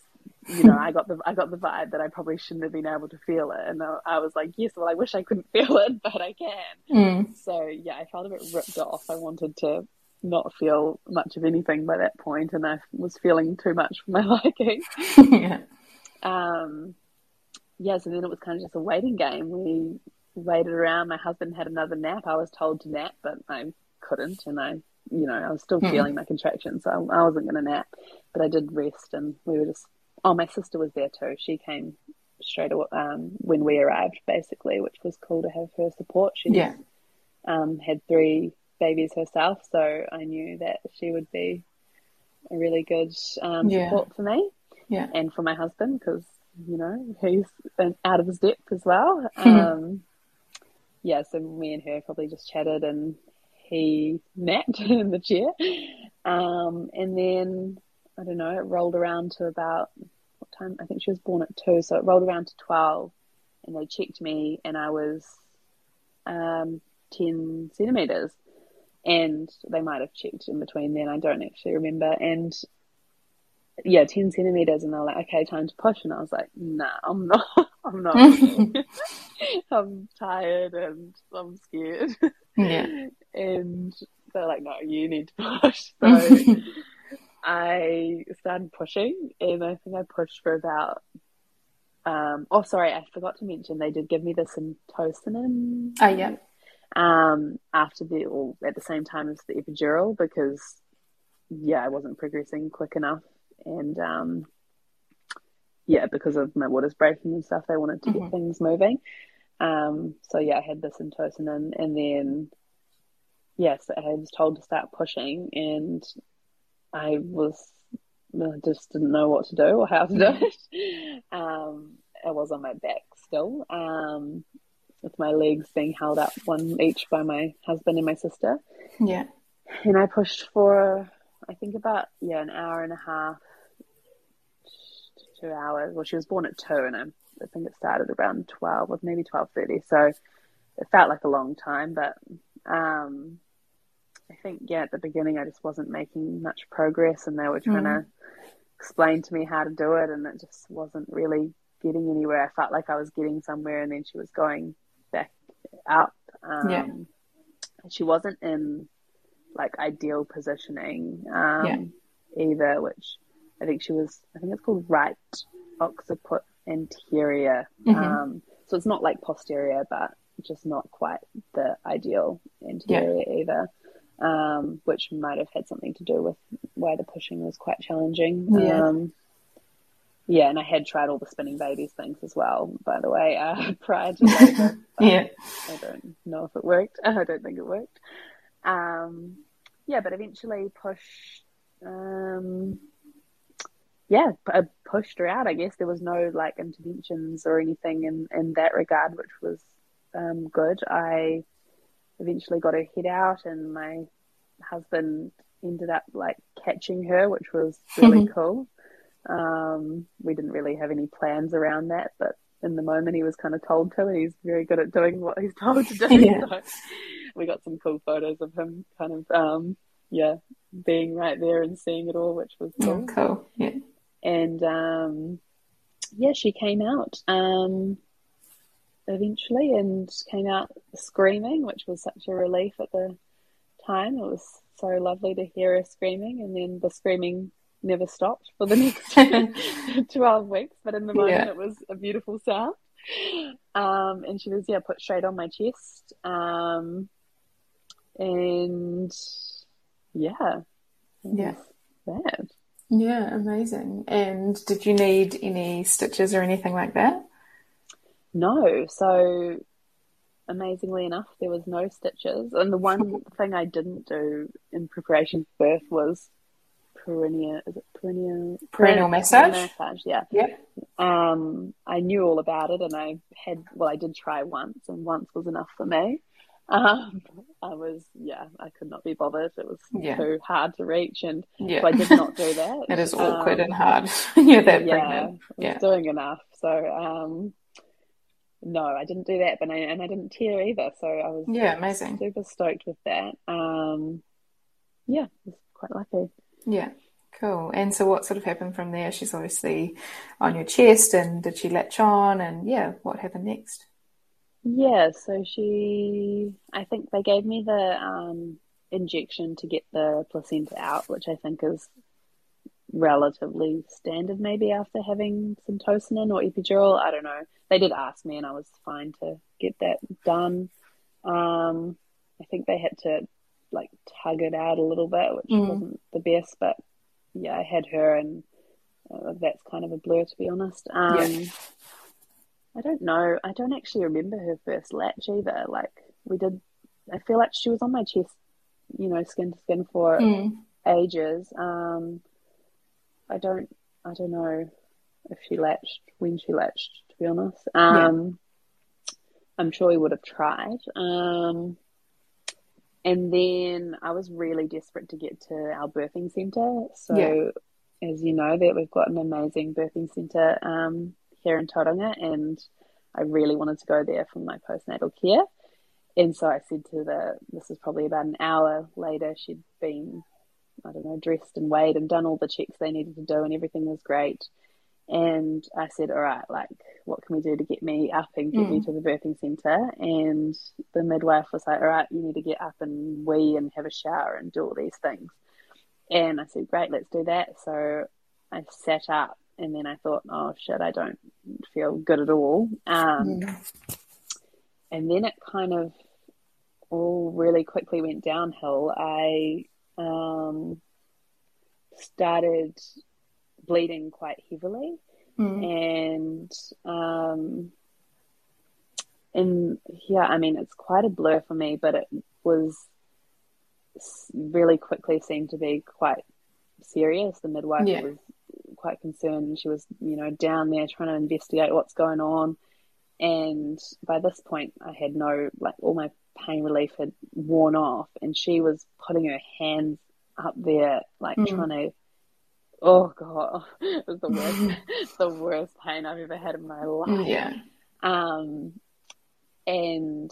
[SPEAKER 3] you know, I got the I got the vibe that I probably shouldn't have been able to feel it, and I was like, "Yes, well, I wish I couldn't (laughs) feel it, but I can."
[SPEAKER 2] Mm.
[SPEAKER 3] So yeah, I felt a bit ripped off. I wanted to not feel much of anything by that point, and I was feeling too much for my (laughs) liking.
[SPEAKER 2] yeah.
[SPEAKER 3] Um, yeah, so then it was kind of just a waiting game. We waited around. My husband had another nap. I was told to nap, but I couldn't, and I, you know, I was still hmm. feeling my contractions, so I, I wasn't going to nap. But I did rest, and we were just. Oh, my sister was there too. She came straight away um, when we arrived, basically, which was cool to have her support. She
[SPEAKER 2] yeah.
[SPEAKER 3] um, had three babies herself, so I knew that she would be a really good um, yeah. support for me
[SPEAKER 2] yeah.
[SPEAKER 3] and for my husband because you know he's out of his depth as well. um, yeah, so me and her probably just chatted and he napped (laughs) in the chair, um, and then I don't know, it rolled around to about what time? I think she was born at two, so it rolled around to twelve, and they checked me, and I was um, ten centimeters and they might have checked in between then. I don't actually remember. And yeah, 10 centimeters. And they're like, okay, time to push. And I was like, nah, I'm not, (laughs) I'm not. (laughs) I'm tired and I'm scared.
[SPEAKER 2] Yeah.
[SPEAKER 3] and they're like, no, you need to push. (laughs) So I started pushing and I think I pushed for about, um, oh, sorry, I forgot to mention they did give me the syntocinon.
[SPEAKER 2] Oh, yeah
[SPEAKER 3] um, after the or at the same time as the epidural because yeah, I wasn't progressing quick enough, and um, yeah, because of my waters breaking and stuff, they wanted to mm-hmm. get things moving. Um, so yeah, I had this syntocinon, and then yes, I was told to start pushing, and I was I just didn't know what to do or how to do mm-hmm. it. (laughs) Um, I was on my back still, um, with my legs being held up one each by my husband and my sister.
[SPEAKER 2] Yeah.
[SPEAKER 3] And I pushed for I think about yeah an hour and a half, two hours. Well, she was born at two, and I, I think it started around twelve or maybe twelve thirty. So it felt like a long time, but um, I think yeah at the beginning I just wasn't making much progress, and they were trying mm. to explain to me how to do it, and it just wasn't really getting anywhere. I felt like I was getting somewhere, and then she was going back up. Um,
[SPEAKER 2] yeah.
[SPEAKER 3] She wasn't in like ideal positioning um, yeah. either, which I think she was. I think it's called right occiput anterior. Mm-hmm. Um, so it's not like posterior, but just not quite the ideal anterior yeah. either. Um, which might have had something to do with why the pushing was quite challenging.
[SPEAKER 2] Yeah.
[SPEAKER 3] Um, yeah, and I had tried all the spinning babies things as well, by the way, uh, (laughs) prior to labour. (laughs)
[SPEAKER 2] yeah.
[SPEAKER 3] I don't know if it worked. (laughs) I don't think it worked. Um, yeah, but eventually pushed, um, yeah, I pushed her out. I guess there was no like interventions or anything in, in that regard, which was um, good. I eventually got her head out, and my husband ended up like catching her, which was really (laughs) cool. Um, we didn't really have any plans around that, but in the moment he was kind of told to, and he's very good at doing what he's (laughs) told to do.
[SPEAKER 2] Yeah.
[SPEAKER 3] So we got some cool photos of him kind of, um, yeah, being right there and seeing it all, which was cool.
[SPEAKER 2] Oh, cool. Yeah.
[SPEAKER 3] And um, yeah, she came out um, eventually and came out screaming, which was such a relief at the time. It was so lovely to hear her screaming, and then the screaming never stopped for the (laughs) next (laughs) 12 weeks, but in the moment yeah. it was a beautiful sound. Um, and she was, yeah, put straight on my chest. Um, and yeah.
[SPEAKER 2] Yeah.
[SPEAKER 3] That.
[SPEAKER 2] Yeah, amazing. And did you need any stitches or anything like that?
[SPEAKER 3] No. So amazingly enough, there was no stitches. And the one (laughs) thing I didn't do in preparation for birth was perineal is it
[SPEAKER 2] massage?
[SPEAKER 3] massage yeah
[SPEAKER 2] yeah
[SPEAKER 3] um I knew all about it and I had well I did try once and once was enough for me um I was yeah I could not be bothered it was
[SPEAKER 2] yeah.
[SPEAKER 3] too hard to reach and
[SPEAKER 2] yeah.
[SPEAKER 3] so I did not do (laughs) that
[SPEAKER 2] it is awkward um, and hard (laughs) you're that
[SPEAKER 3] yeah,
[SPEAKER 2] pregnant
[SPEAKER 3] yeah doing enough so um no, I didn't do that, but I, and I didn't tear either. So I was
[SPEAKER 2] yeah, amazing,
[SPEAKER 3] super stoked with that. Um, yeah, was quite lucky.
[SPEAKER 2] Yeah, cool. And so, what sort of happened from there? She's obviously on your chest, and did she latch on? And yeah, what happened next?
[SPEAKER 3] Yeah, so she, I think they gave me the um, injection to get the placenta out, which I think is relatively standard maybe after having some syntocinon or epidural. I don't know. They did ask me and I was fine to get that done. Um, I think they had to like tug it out a little bit, which mm. wasn't the best, but yeah, I had her and uh, that's kind of a blur to be honest. Um, yeah. I don't know. I don't actually remember her first latch either. Like we did, I feel like she was on my chest, you know, skin to skin for mm. ages. Um, I don't I don't know if she latched when she latched to be honest. Um, yeah. I'm sure we would have tried. Um, and then I was really desperate to get to our birthing centre. So, yeah. as you know, that we've got an amazing birthing centre um, here in Tauranga, and I really wanted to go there for my postnatal care. And so I said to the, this is probably about an hour later, she'd been I don't know, dressed and weighed and done all the checks they needed to do, and everything was great. And I said, all right, like, what can we do to get me up and get mm. me to the birthing centre? And the midwife was like, all right, you need to get up and wee and have a shower and do all these things. And I said, great, let's do that. So I sat up and then I thought, oh shit, I don't feel good at all. Um, mm. And then it kind of all really quickly went downhill. I um, started bleeding quite heavily, mm. and um, and yeah, I mean it's quite a blur for me, but it was really quickly seemed to be quite serious. The midwife yeah. was quite concerned. And she was, you know, down there trying to investigate what's going on. And by this point, I had no, like, all my pain relief had worn off, and she was putting her hands up there, like mm. trying to. Oh god, (laughs) it was the worst, (laughs) the worst pain I've ever had in my life.
[SPEAKER 2] Yeah.
[SPEAKER 3] Um, and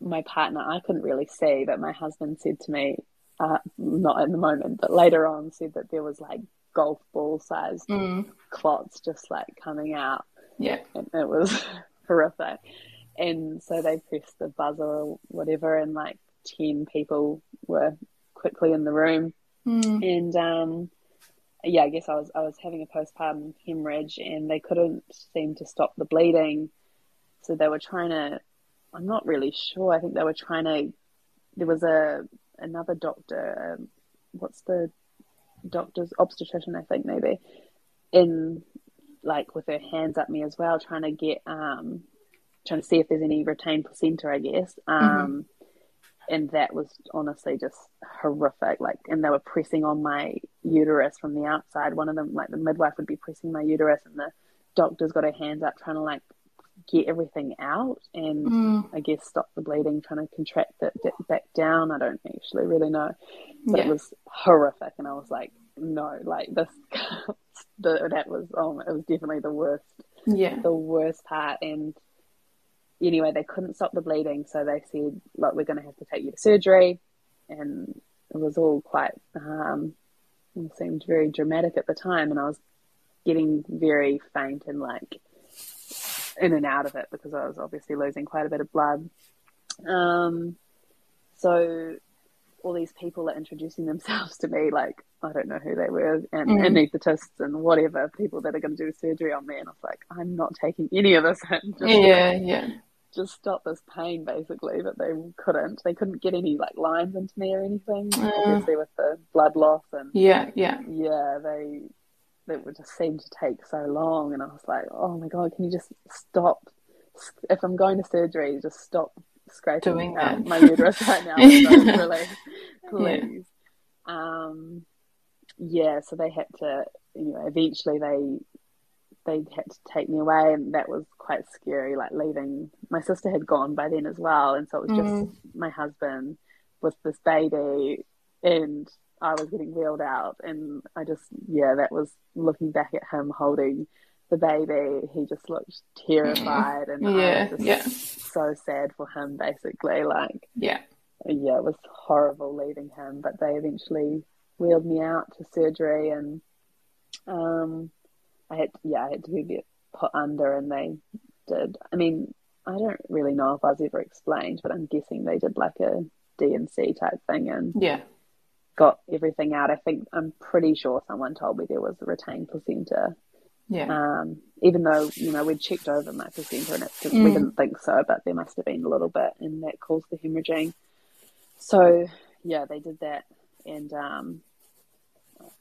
[SPEAKER 3] my partner, I couldn't really see, but my husband said to me, uh, not in the moment, but later on, said that there was like golf ball sized mm. clots just like coming out.
[SPEAKER 2] Yeah.
[SPEAKER 3] And it was (laughs) horrific. And so they pressed the buzzer or whatever, and like 10 people were quickly in the room. Mm. And um, yeah, I guess I was I was having a postpartum hemorrhage, and they couldn't seem to stop the bleeding. So they were trying to. I'm not really sure. I think they were trying to. There was a another doctor. Um, what's the doctor's obstetrician? I think maybe in like with her hands up me as well, trying to get um, trying to see if there's any retained placenta, I guess. Um, mm-hmm. And that was honestly just horrific. Like, and they were pressing on my uterus from the outside. One of them, like the midwife, would be pressing my uterus, and the doctor's got her hands up trying to like get everything out and mm. I guess stop the bleeding, trying to contract it back down. I don't actually really know, but yeah. it was horrific, and I was like, no, like this, (laughs) the, that was oh, it was definitely the worst,
[SPEAKER 2] yeah,
[SPEAKER 3] the worst part, and anyway, they couldn't stop the bleeding, so they said, "Look, we're going to have to take you to surgery," and it was all quite um, it seemed very dramatic at the time, and I was getting very faint and like in and out of it because I was obviously losing quite a bit of blood. Um, so all these people are introducing themselves to me like I don't know who they were and mm. anaesthetists and whatever people that are going to do surgery on me and I was like I'm not taking any of this (laughs) in.
[SPEAKER 2] Just yeah, yeah
[SPEAKER 3] just stop this pain basically, but they couldn't. They couldn't get any like lines into me or anything. Uh, obviously with the blood loss and
[SPEAKER 2] yeah, yeah,
[SPEAKER 3] yeah. They they would just seem to take so long, and I was like, oh my god, can you just stop? If I'm going to surgery, just stop scraping Doing out my uterus right now. (laughs) really, please. Yeah. Um, yeah. So they had to. You know, eventually they they had to take me away, and that was quite scary. Like leaving, my sister had gone by then as well, and so it was mm. just my husband with this baby, and I was getting wheeled out, and I just yeah, that was looking back at him holding the baby. He just looked terrified, and
[SPEAKER 2] yeah, yeah,
[SPEAKER 3] so sad for him. Basically, like
[SPEAKER 2] yeah,
[SPEAKER 3] yeah, it was horrible leaving him, but they eventually wheeled me out to surgery, and um I had yeah, I had to be put under, and they did. I mean, I don't really know if I was ever explained, but I'm guessing they did like a D&C type thing and
[SPEAKER 2] yeah,
[SPEAKER 3] got everything out. I think I'm pretty sure someone told me there was a retained placenta.
[SPEAKER 2] yeah,
[SPEAKER 3] Um, even though you know we'd checked over my placenta and it,
[SPEAKER 2] Mm.
[SPEAKER 3] we didn't think so, but there must have been a little bit, and that caused the hemorrhaging. So yeah, they did that, and um,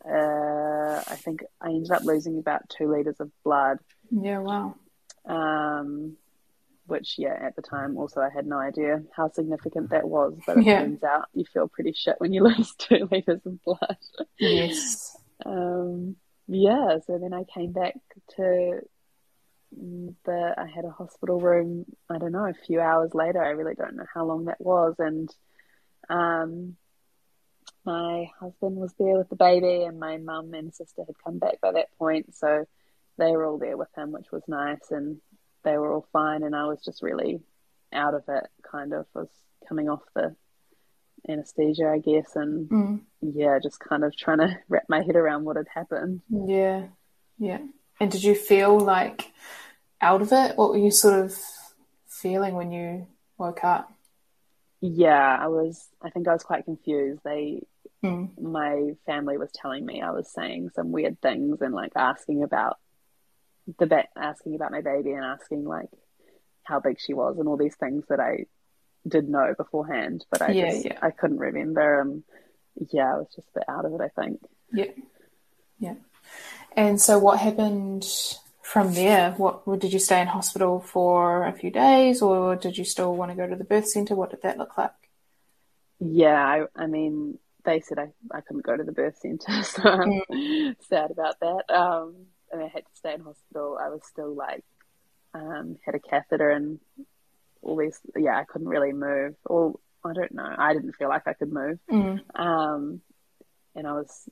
[SPEAKER 3] uh, I think I ended up losing about two liters of blood.
[SPEAKER 2] yeah. Wow.
[SPEAKER 3] Um, which yeah, at the time also I had no idea how significant that was, but it
[SPEAKER 2] Yeah.
[SPEAKER 3] turns out you feel pretty shit when you (laughs) lose two liters of blood.
[SPEAKER 2] Yes.
[SPEAKER 3] um, yeah, so then I came back to the. I had a hospital room. I don't know, a few hours later. I really don't know how long that was, and um, my husband was there with the baby, and my mum and sister had come back by that point, so they were all there with him, which was nice, and they were all fine, and I was just really out of it. Kind of was coming off the anesthesia, I guess, and
[SPEAKER 2] Mm.
[SPEAKER 3] yeah, just kind of trying to (laughs) wrap my head around what had happened.
[SPEAKER 2] Yeah. Yeah. And did you feel like out of it? What were you sort of feeling when you woke up?
[SPEAKER 3] Yeah, I was. I think I was quite confused. They,
[SPEAKER 2] Mm.
[SPEAKER 3] my family was telling me I was saying some weird things and like asking about the ba- asking about my baby and asking like how big she was and all these things that I did know beforehand, but I
[SPEAKER 2] Yeah,
[SPEAKER 3] just
[SPEAKER 2] yeah.
[SPEAKER 3] I couldn't remember. And yeah, I was just a bit out of it. I think.
[SPEAKER 2] Yeah. Yeah. And so what happened from there? What did you stay in hospital for a few days or did you still want to go to the birth center? What did that look like?
[SPEAKER 3] Yeah, I, I mean, they said I, I couldn't go to the birth centre, (laughs) so I'm sad about that. Um, and I had to stay in hospital. I was still like, um, had a catheter and all these. Yeah, I couldn't really move. Or I don't know. I didn't feel like I could move.
[SPEAKER 2] Mm.
[SPEAKER 3] Um, and I was,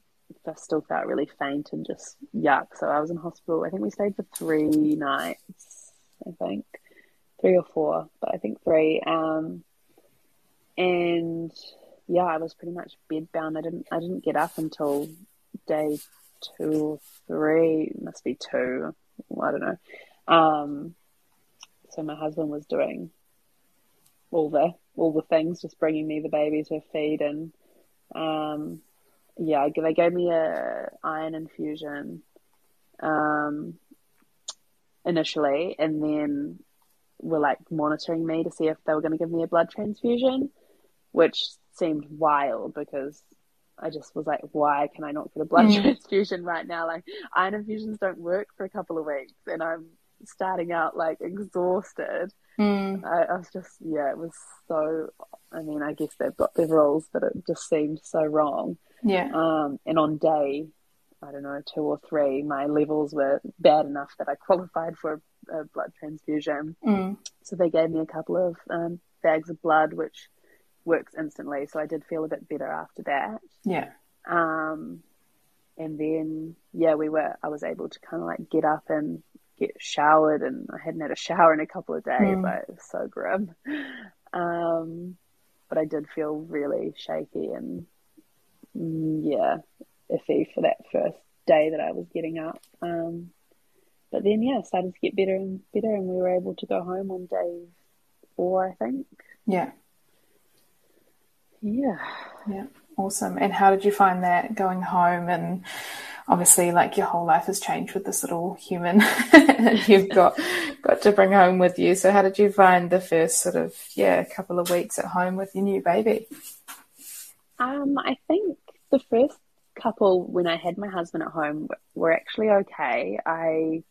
[SPEAKER 3] I still felt really faint and just yuck. So I was in hospital. I think we stayed for three nights. I think three or four, but I think three. Um, and yeah, I was pretty much bedbound. I didn't, I didn't get up until day two or three. Must be two. I don't know. Um, so my husband was doing all the all the things, just bringing me the baby to feed, and um, yeah, they gave me a iron infusion um, initially, and then were like monitoring me to see if they were going to give me a blood transfusion, which seemed wild because I just was like, why can I not get a blood
[SPEAKER 2] Mm.
[SPEAKER 3] transfusion right now? Like iron infusions don't work for a couple of weeks, and I'm starting out like exhausted.
[SPEAKER 2] Mm.
[SPEAKER 3] I, I was just, yeah, it was so. I mean, I guess they've got their rules, but it just seemed so wrong.
[SPEAKER 2] Yeah.
[SPEAKER 3] Um, and on day, I don't know, two or three, my levels were bad enough that I qualified for a, a blood transfusion.
[SPEAKER 2] Mm.
[SPEAKER 3] So they gave me a couple of um, bags of blood, which works instantly. So I did feel a bit better after that.
[SPEAKER 2] Yeah.
[SPEAKER 3] Um, and then, yeah, we were, I was able to kind of like get up and get showered, and I hadn't had a shower in a couple of days,
[SPEAKER 2] Mm.
[SPEAKER 3] but it was so grim. Um, but I did feel really shaky and, mm, yeah, iffy for that first day that I was getting up. Um, but then, yeah, started to get better and better, and we were able to go home on day four, I think.
[SPEAKER 2] Yeah.
[SPEAKER 3] Yeah.
[SPEAKER 2] Yeah. Awesome. And how did you find that going home? And obviously, like your whole life has changed with this little human (laughs) you've got got to bring home with you. So, how did you find the first sort of yeah couple of weeks at home with your new baby?
[SPEAKER 3] Um, I think the first couple when I had my husband at home were actually okay. I,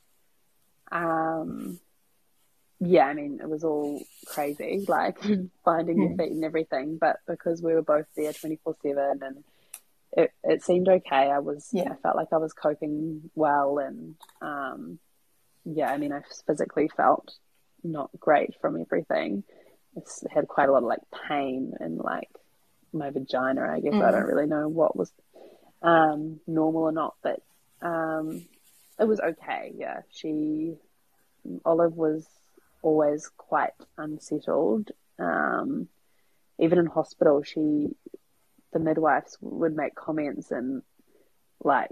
[SPEAKER 3] um, yeah, I mean, it was all crazy, (laughs) like finding your feet and everything. But because we were both there twenty four seven, and it it seemed okay. I was,
[SPEAKER 2] Yeah.
[SPEAKER 3] I felt like I was coping well, and um, yeah, I mean, I physically felt not great from everything. I had quite a lot of like pain and like my vagina. I guess I don't really know what was um, normal or not, but um, it was okay. Yeah, she Olive was always quite unsettled. Um, even in hospital, she the midwives would make comments and like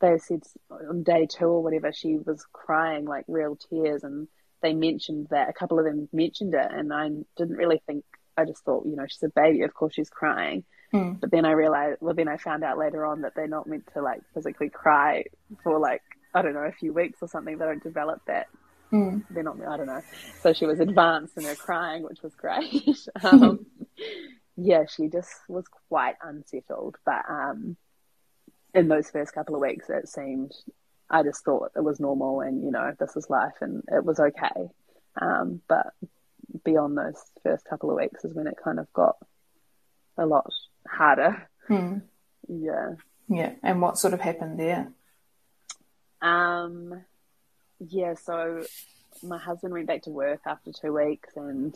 [SPEAKER 3] they said on day two or whatever she was crying like real tears and they mentioned that a couple of them mentioned it and I didn't really think I just thought, you know, she's a baby, of course she's crying.
[SPEAKER 2] Mm.
[SPEAKER 3] But then I realized, well, then I found out later on that they're not meant to like physically cry for like, I don't know, a few weeks or something. They don't develop that.
[SPEAKER 2] Mm.
[SPEAKER 3] They're not, I don't know. So she was advanced in her crying, which was great. (laughs) um, yeah, she just was quite unsettled. But um, in those first couple of weeks, it seemed, I just thought it was normal and, you know, this is life and it was okay. Um, but beyond those first couple of weeks is when it kind of got a lot harder.
[SPEAKER 2] Mm. (laughs)
[SPEAKER 3] Yeah.
[SPEAKER 2] Yeah. And what sort of happened there?
[SPEAKER 3] Um, yeah, so my husband went back to work after two weeks and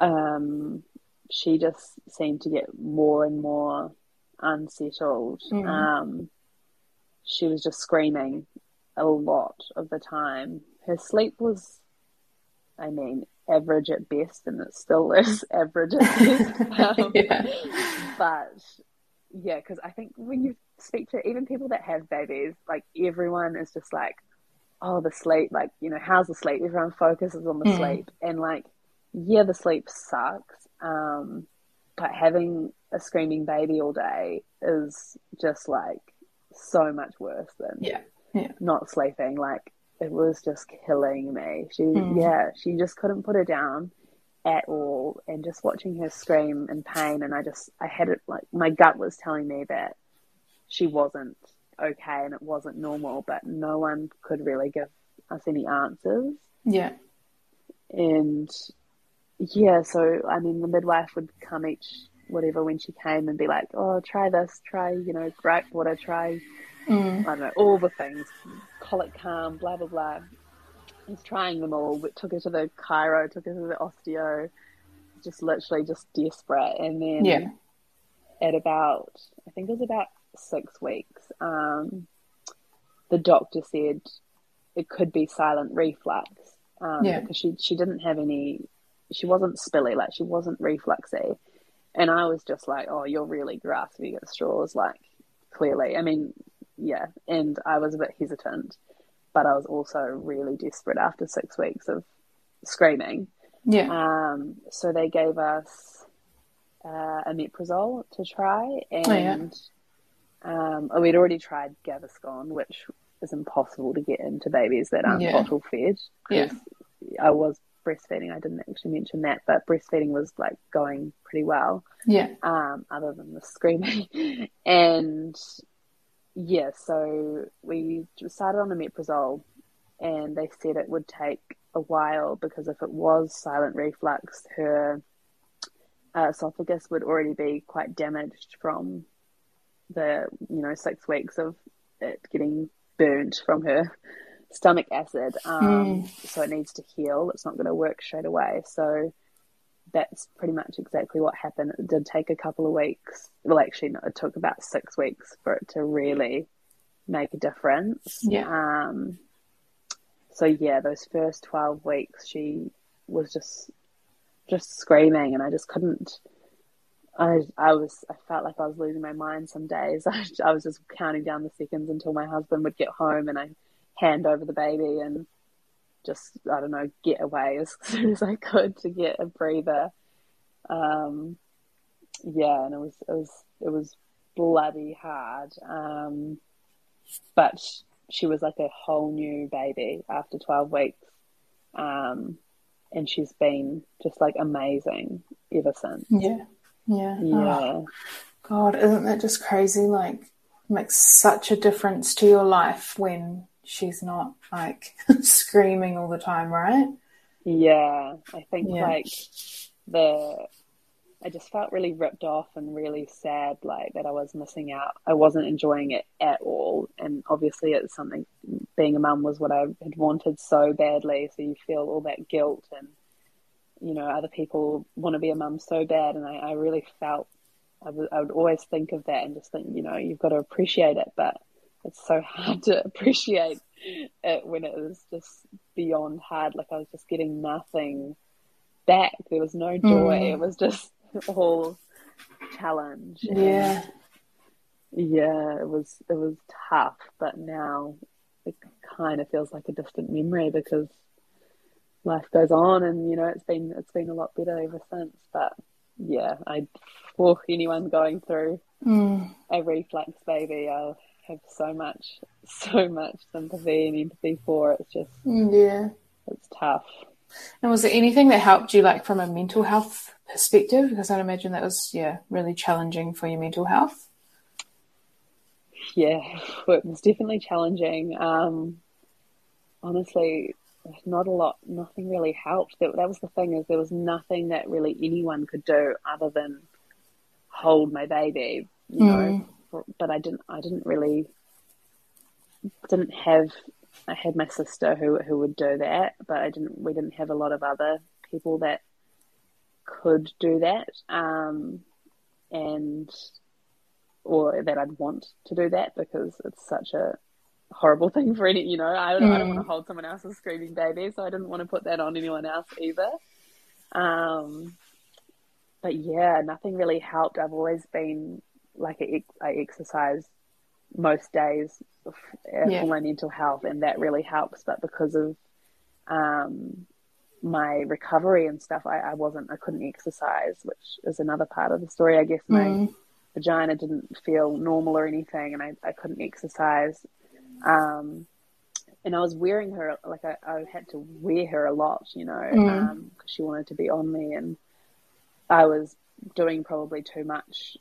[SPEAKER 3] um, she just seemed to get more and more unsettled.
[SPEAKER 2] Mm.
[SPEAKER 3] Um, she was just screaming a lot of the time. Her sleep was, I mean, average at best, and it still is (laughs) average at best. (laughs) Um,
[SPEAKER 2] yeah.
[SPEAKER 3] But yeah, because I think when you speak to even people that have babies, like everyone is just like, oh, the sleep, like, you know, how's the sleep? Everyone focuses on the
[SPEAKER 2] Mm.
[SPEAKER 3] sleep. And like, yeah, the sleep sucks. Um, but having a screaming baby all day is just like so much worse than
[SPEAKER 2] Yeah. Yeah.
[SPEAKER 3] not sleeping. Like, it was just killing me. She,
[SPEAKER 2] Mm.
[SPEAKER 3] yeah, she just couldn't put her down at all. And just watching her scream in pain, and I just, I had it like, my gut was telling me that she wasn't okay and it wasn't normal, but no one could really give us any answers.
[SPEAKER 2] Yeah.
[SPEAKER 3] And yeah, so I mean, the midwife would come each whatever when she came and be like, "Oh, try this, try you know, gripe water, try
[SPEAKER 2] Mm.
[SPEAKER 3] I don't know all the things, colic calm, blah blah blah." He's trying them all. But took her to the chiro, took her to the osteo, just literally just desperate. And then
[SPEAKER 2] Yeah.
[SPEAKER 3] at about I think it was about six weeks, um, the doctor said it could be silent reflux. Um,
[SPEAKER 2] Yeah.
[SPEAKER 3] because she she didn't have any she wasn't spilly, like she wasn't refluxy. And I was just like, Oh, you're really grasping at straws, like clearly. I mean, yeah. And I was a bit hesitant, but I was also really desperate after six weeks of screaming.
[SPEAKER 2] Yeah.
[SPEAKER 3] Um, so they gave us uh, omeprazole to try, and um, oh, we'd already tried Gaviscon, which is impossible to get into babies that aren't
[SPEAKER 2] Yeah.
[SPEAKER 3] bottle fed.
[SPEAKER 2] Yeah.
[SPEAKER 3] I was breastfeeding. I didn't actually mention that, but breastfeeding was like going pretty well,
[SPEAKER 2] Yeah.
[SPEAKER 3] um, other than the screaming. (laughs) and yeah, so we started on omeprazole, and they said it would take a while because if it was silent reflux, her uh, esophagus would already be quite damaged from the you know six weeks of it getting burnt from her stomach acid. Um, So it needs to heal. It's not going to work straight away. So that's pretty much exactly what happened. It did take a couple of weeks. Well, actually, no, it took about six weeks for it to really make a difference.
[SPEAKER 2] Yeah.
[SPEAKER 3] Um, so yeah, those first twelve weeks, she was just just screaming, and I just couldn't. I I was I felt like I was losing my mind some days. (laughs) I, I was just counting down the seconds until my husband would get home, and I hand over the baby and just I don't know get away (laughs) as soon as I could to get a breather. Um, yeah, and it was it was it was bloody hard. Um, but she was like a whole new baby after twelve weeks, um, and she's been just like amazing ever since.
[SPEAKER 2] Yeah. Yeah. Oh,
[SPEAKER 3] Yeah,
[SPEAKER 2] God, isn't that just crazy? Like, makes such a difference to your life when she's not like (laughs) screaming all the time, right?
[SPEAKER 3] yeah. I think
[SPEAKER 2] Yeah.
[SPEAKER 3] like the I just felt really ripped off and really sad, like that I was missing out. I wasn't enjoying it at all, and obviously it's something. Being a mum was what I had wanted so badly, so you feel all that guilt, and you know other people want to be a mum so bad, and I, I really felt. I would, always think of that and just think, you know, you've got to appreciate it, but it's so (laughs) hard to appreciate it when it was just beyond hard. Like I was just getting nothing back. There was no joy.
[SPEAKER 2] Mm.
[SPEAKER 3] It was just (laughs) all challenge. And,
[SPEAKER 2] Yeah.
[SPEAKER 3] yeah, it was it was tough, but now it kind of feels like a distant memory because life goes on, and you know it's been it's been a lot better ever since. But yeah, I for anyone going through
[SPEAKER 2] mm.
[SPEAKER 3] a reflux baby, I'll have so much (laughs) so much sympathy and empathy for. It's just
[SPEAKER 2] yeah,
[SPEAKER 3] it's tough.
[SPEAKER 2] And was there anything that helped you, like from a mental health perspective? Because I'd imagine that was yeah really challenging for your mental health.
[SPEAKER 3] Yeah, (laughs) it was definitely challenging. Um, honestly, not a lot, nothing really helped. That, that was the thing is there was nothing that really anyone could do other than hold my baby, you mm. know. Hmm. But I didn't, I didn't really, didn't have. I had my sister who who would do that, but I didn't. We didn't have a lot of other people that could do that, um, and or that I'd want to do that because it's such a horrible thing for any, you know, I, mm. I don't want to hold someone else's screaming baby, so I didn't want to put that on anyone else either. Um, but yeah, nothing really helped. I've always been like a, I exercise most days for yeah. my mental health, and that really helps. But because of um, my recovery and stuff, I, I, wasn't, I couldn't exercise, which is another part of the story. I guess my mm. vagina didn't feel normal or anything, and I, I couldn't exercise. Um, and I was wearing her like I, I, had to wear her a lot, you know, because mm. um, she wanted to be on me, and I was doing probably too much.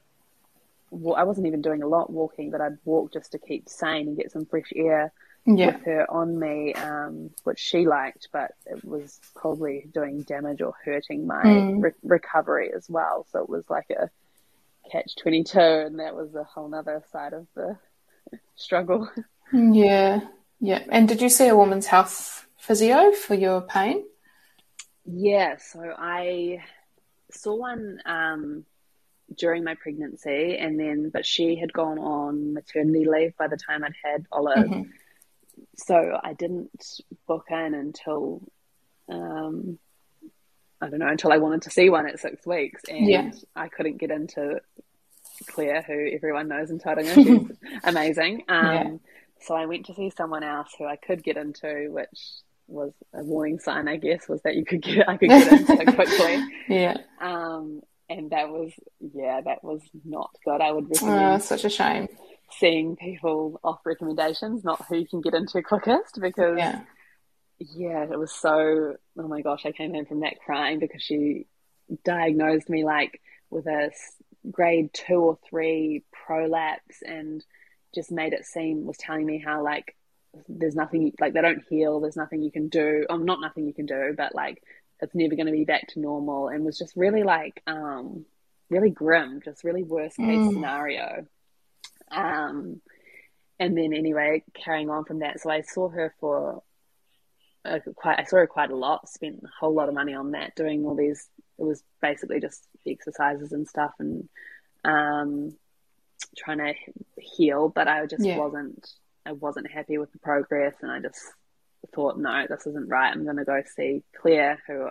[SPEAKER 3] Well, I wasn't even doing a lot walking, but I'd walk just to keep sane and get some fresh air yeah. with her on me, um, which she liked, but it was probably doing damage or hurting my mm. re- recovery as well. So it was like a catch twenty two, and that was a whole other side of the (laughs) struggle.
[SPEAKER 2] Yeah, yeah. And did you see a woman's health physio for your pain?
[SPEAKER 3] Yeah, so I saw one um, during my pregnancy, and then but she had gone on maternity leave by the time I'd had Olive, mm-hmm. so I didn't book in until um, I don't know until I wanted to see one at six weeks, and yeah. I couldn't get into Claire, who everyone knows in Tauranga. She's (laughs) amazing. Um, yeah. So I went to see someone else who I could get into, which was a warning sign, I guess, was that you could get I could get into (laughs) quickly.
[SPEAKER 2] Yeah.
[SPEAKER 3] Um, and that was yeah, that was not good. I would recommend.
[SPEAKER 2] Oh, such a shame.
[SPEAKER 3] Seeing people off recommendations, not who you can get into quickest, because yeah. yeah, it was so. Oh my gosh, I came home from that crying because she diagnosed me like with a grade two or three prolapse and just made it seem was telling me how like there's nothing like they don't heal there's nothing you can do or not nothing you can do but like it's never going to be back to normal and was just really like um really grim just really worst case mm. scenario um and then anyway carrying on from that so i saw her for uh, quite i saw her quite a lot spent a whole lot of money on that doing all these it was basically just exercises and stuff and um trying to heal, but I just yeah. wasn't I wasn't happy with the progress, and I just thought, no, this isn't right. I'm going to go see Claire, who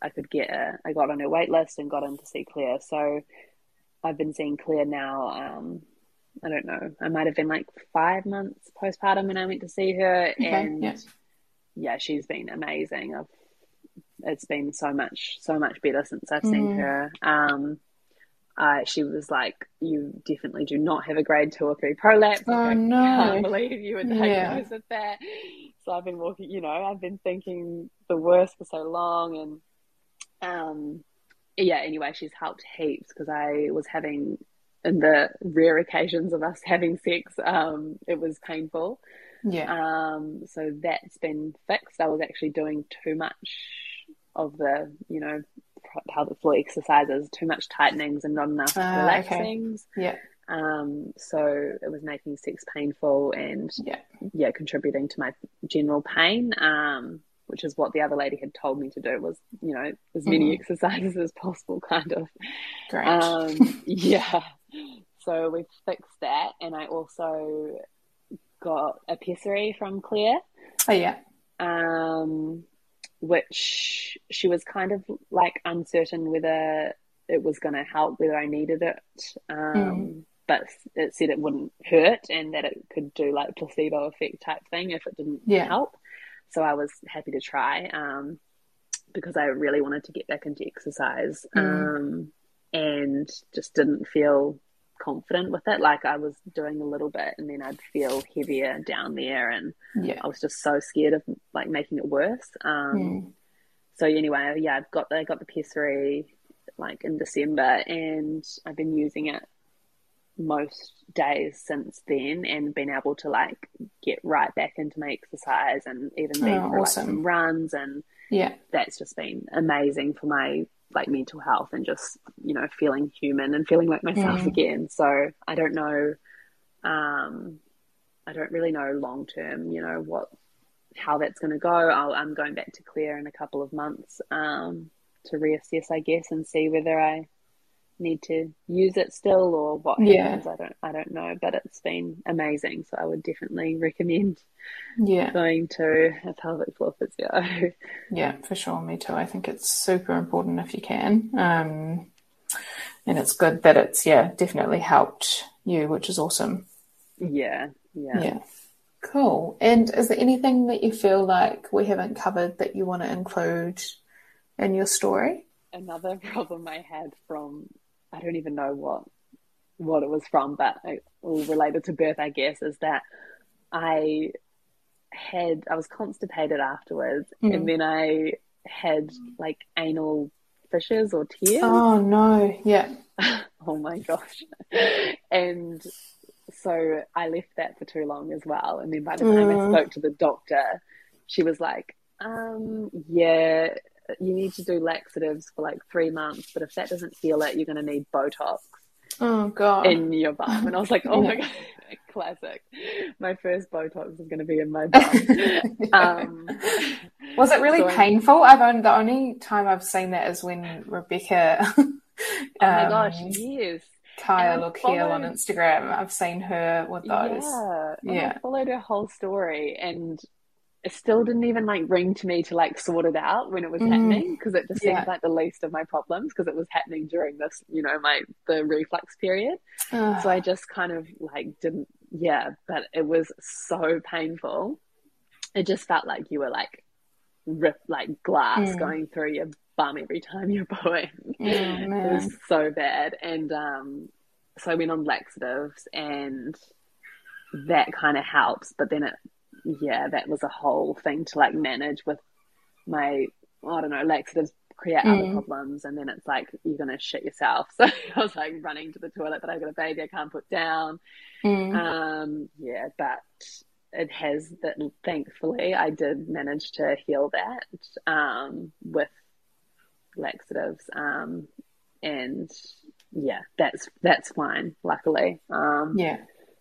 [SPEAKER 3] I could get. A, I got on her wait list and got in to see Claire. So I've been seeing Claire now. Um, I don't know. I might have been like five months postpartum when I went to see her, okay, and yeah. yeah, she's been amazing. I've it's been so much so much better since I've seen mm. her. Um, uh, she was like, "You definitely do not have a grade two or three prolapse."
[SPEAKER 2] Oh
[SPEAKER 3] like,
[SPEAKER 2] no!
[SPEAKER 3] I can't believe you were diagnosed yeah. with that. So I've been walking, you know, I've been thinking the worst for so long, and um, yeah. Anyway, she's helped heaps because I was having, in the rare occasions of us (laughs) having sex, um, it was painful.
[SPEAKER 2] Yeah.
[SPEAKER 3] Um, so that's been fixed. I was actually doing too much of the, you know, pelvic floor exercises, too much tightenings and not enough uh, relaxings.
[SPEAKER 2] Okay. Yeah.
[SPEAKER 3] Um, so it was making sex painful and
[SPEAKER 2] yeah,
[SPEAKER 3] yeah, contributing to my general pain. Um, which is what the other lady had told me to do was, you know, as many mm. exercises as possible, kind of.
[SPEAKER 2] Great.
[SPEAKER 3] Um, (laughs) yeah. So we fixed that, and I also got a pessary from Claire.
[SPEAKER 2] Oh yeah.
[SPEAKER 3] Um, which she was kind of like uncertain whether it was going to help, whether I needed it. Um, mm. But it said it wouldn't hurt and that it could do like placebo effect type thing if it didn't
[SPEAKER 2] yeah.
[SPEAKER 3] help. So I was happy to try. Um, because I really wanted to get back into exercise mm. um, and just didn't feel confident with it. Like I was doing a little bit and then I'd feel heavier down there and yeah. I was just so scared of like making it worse. Um. So anyway, yeah, I've got the, I got the pessary like in December and I've been using it most days since then and been able to like get right back into my exercise and even been oh, for awesome. like some runs and
[SPEAKER 2] yeah
[SPEAKER 3] that's just been amazing for my like mental health and just you know feeling human and feeling like myself again so i don't know um i don't really know long term you know what how that's going to go i am going back to Claire in a couple of months um to reassess i guess and see whether i need to use it still or what happens. Yeah. I don't I don't know, but it's been amazing. So I would definitely recommend
[SPEAKER 2] yeah
[SPEAKER 3] going to a pelvic floor physio. (laughs)
[SPEAKER 2] Yeah, for sure. Me too. I think it's super important if you can. Um, and it's good that it's yeah definitely helped you, which is awesome.
[SPEAKER 3] Yeah, yeah,
[SPEAKER 2] yeah. Cool. And is there anything that you feel like we haven't covered that you want to include in your story?
[SPEAKER 3] Another (laughs) problem I had from I don't even know what what it was from, but all related to birth, I guess, is that I had I was constipated afterwards, mm. and then I had like anal fissures or tears.
[SPEAKER 2] Oh no! Yeah. (laughs)
[SPEAKER 3] oh my gosh! (laughs) And so I left that for too long as well. And then by the time mm. I spoke to the doctor, she was like, um, "Yeah, you need to do laxatives for like three months, but if that doesn't heal it, you're going to need Botox.
[SPEAKER 2] Oh god!
[SPEAKER 3] In your bum, and I was like, oh my (laughs) god, (laughs) classic. My first Botox is going to be in my bum. um,
[SPEAKER 2] was it really so painful? I've only the only time I've seen that is when Rebecca.
[SPEAKER 3] um, (laughs) oh my gosh! Yes.
[SPEAKER 2] Kyle or Keel on Instagram. I've seen her with those.
[SPEAKER 3] Yeah, yeah. I followed her whole story, and it still didn't even like ring to me to like sort it out when it was mm. happening because it just yeah. seemed like the least of my problems because it was happening during this you know my the reflux period uh. so i just kind of like didn't yeah but it was so painful it just felt like you were like rip like glass mm. going through your bum every time you're pooing (laughs) oh, it was so bad and um so i went on laxatives and that kind of helps but then it yeah, that was a whole thing to like manage with my, I don't know, laxatives create mm. other problems. And then it's like, you're going to shit yourself. (laughs) So I was like running to the toilet, but I've got a baby I can't put down. Mm. Um, yeah, but it has that thankfully I did manage to heal that, um, with laxatives. Um, and yeah, that's, that's fine, luckily. Um,
[SPEAKER 2] yeah.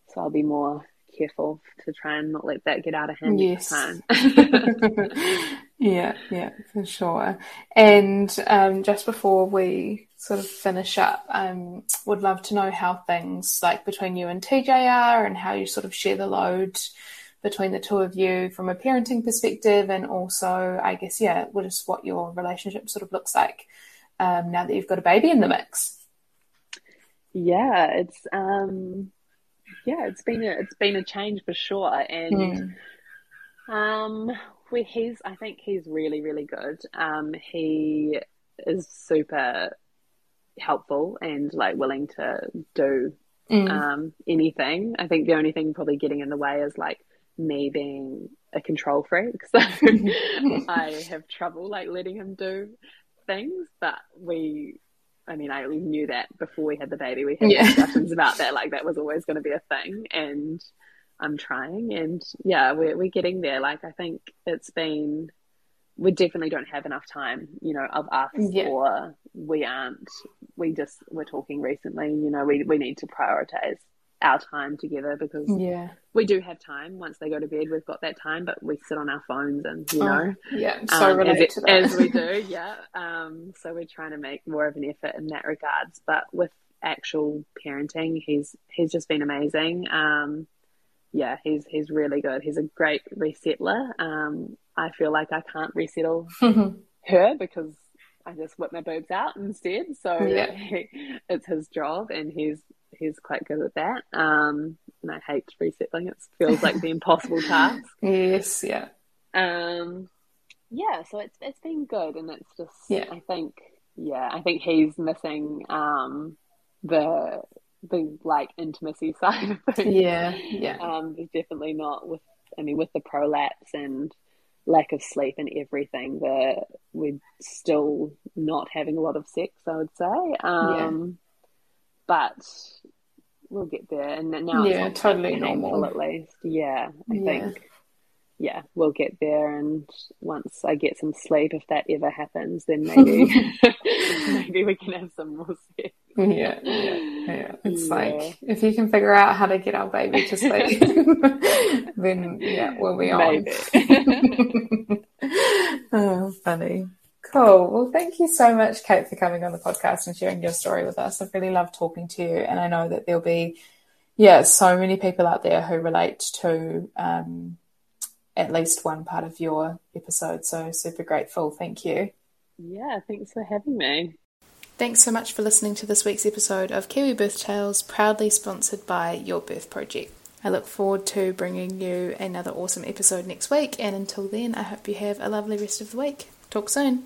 [SPEAKER 3] So I'll be more careful to try and not let that get out of hand
[SPEAKER 2] yes. (laughs) (laughs) yeah, yeah, for sure. And um, just before we sort of finish up, um, would love to know how things like between you and TJ are and how you sort of share the load between the two of you from a parenting perspective and also I guess yeah, what is what your relationship sort of looks like um, now that you've got a baby in the mix.
[SPEAKER 3] Yeah, it's um yeah, it's been a it's been a change for sure, and mm. um, we he's I think he's really really good. Um, he is super helpful and like willing to do mm. um anything. I think the only thing probably getting in the way is like me being a control freak, (laughs) so (laughs) I have trouble like letting him do things. But we I mean, I knew that before we had the baby. We had yeah. discussions about that. Like that was always going to be a thing, and I'm trying. And yeah, we're we're getting there. Like I think it's been. We definitely don't have enough time, you know, of us, yeah. or we aren't. We just we're talking recently. You know, we we need to prioritize our time together because
[SPEAKER 2] yeah.
[SPEAKER 3] we do have time once they go to bed. We've got that time but we sit on our phones and you oh, know
[SPEAKER 2] yeah so um,
[SPEAKER 3] as,
[SPEAKER 2] it,
[SPEAKER 3] as we do (laughs) yeah. Um so we're trying to make more of an effort in that regards but with actual parenting he's he's just been amazing. Um yeah he's he's really good. He's a great resettler. Um I feel like I can't resettle (laughs) her because I just whip my boobs out instead. So yeah. (laughs) it's his job and he's he's quite good at that. Um, and I hate resettling; it feels like the impossible task. (laughs)
[SPEAKER 2] Yes, yeah.
[SPEAKER 3] Um, yeah, so it's it's been good, and it's just yeah. I think yeah, I think he's missing um, the the like intimacy (laughs) side of things.
[SPEAKER 2] Yeah, yeah.
[SPEAKER 3] Um, there's definitely not with I mean with the prolapse and lack of sleep and everything that we're still not having a lot of sex. I would say. Um, yeah. But we'll get there, and now
[SPEAKER 2] yeah, totally normal
[SPEAKER 3] at least. Yeah, I yeah. think yeah, we'll get there. And once I get some sleep, if that ever happens, then maybe (laughs) (laughs) maybe we can have some more sex.
[SPEAKER 2] Yeah, yeah, yeah. It's yeah. like if you can figure out how to get our baby to sleep, (laughs) then yeah, we'll be on. Maybe. oh, funny. Cool. Well, thank you so much, Kate, for coming on the podcast and sharing your story with us. I've really loved talking to you, and I know that there'll be, yeah, so many people out there who relate to um, at least one part of your episode. So super grateful. Thank you.
[SPEAKER 3] Yeah, thanks for having me.
[SPEAKER 2] Thanks so much for listening to this week's episode of Kiwi Birth Tales, proudly sponsored by Your Birth Project. I look forward to bringing you another awesome episode next week, and until then, I hope you have a lovely rest of the week. Talk soon.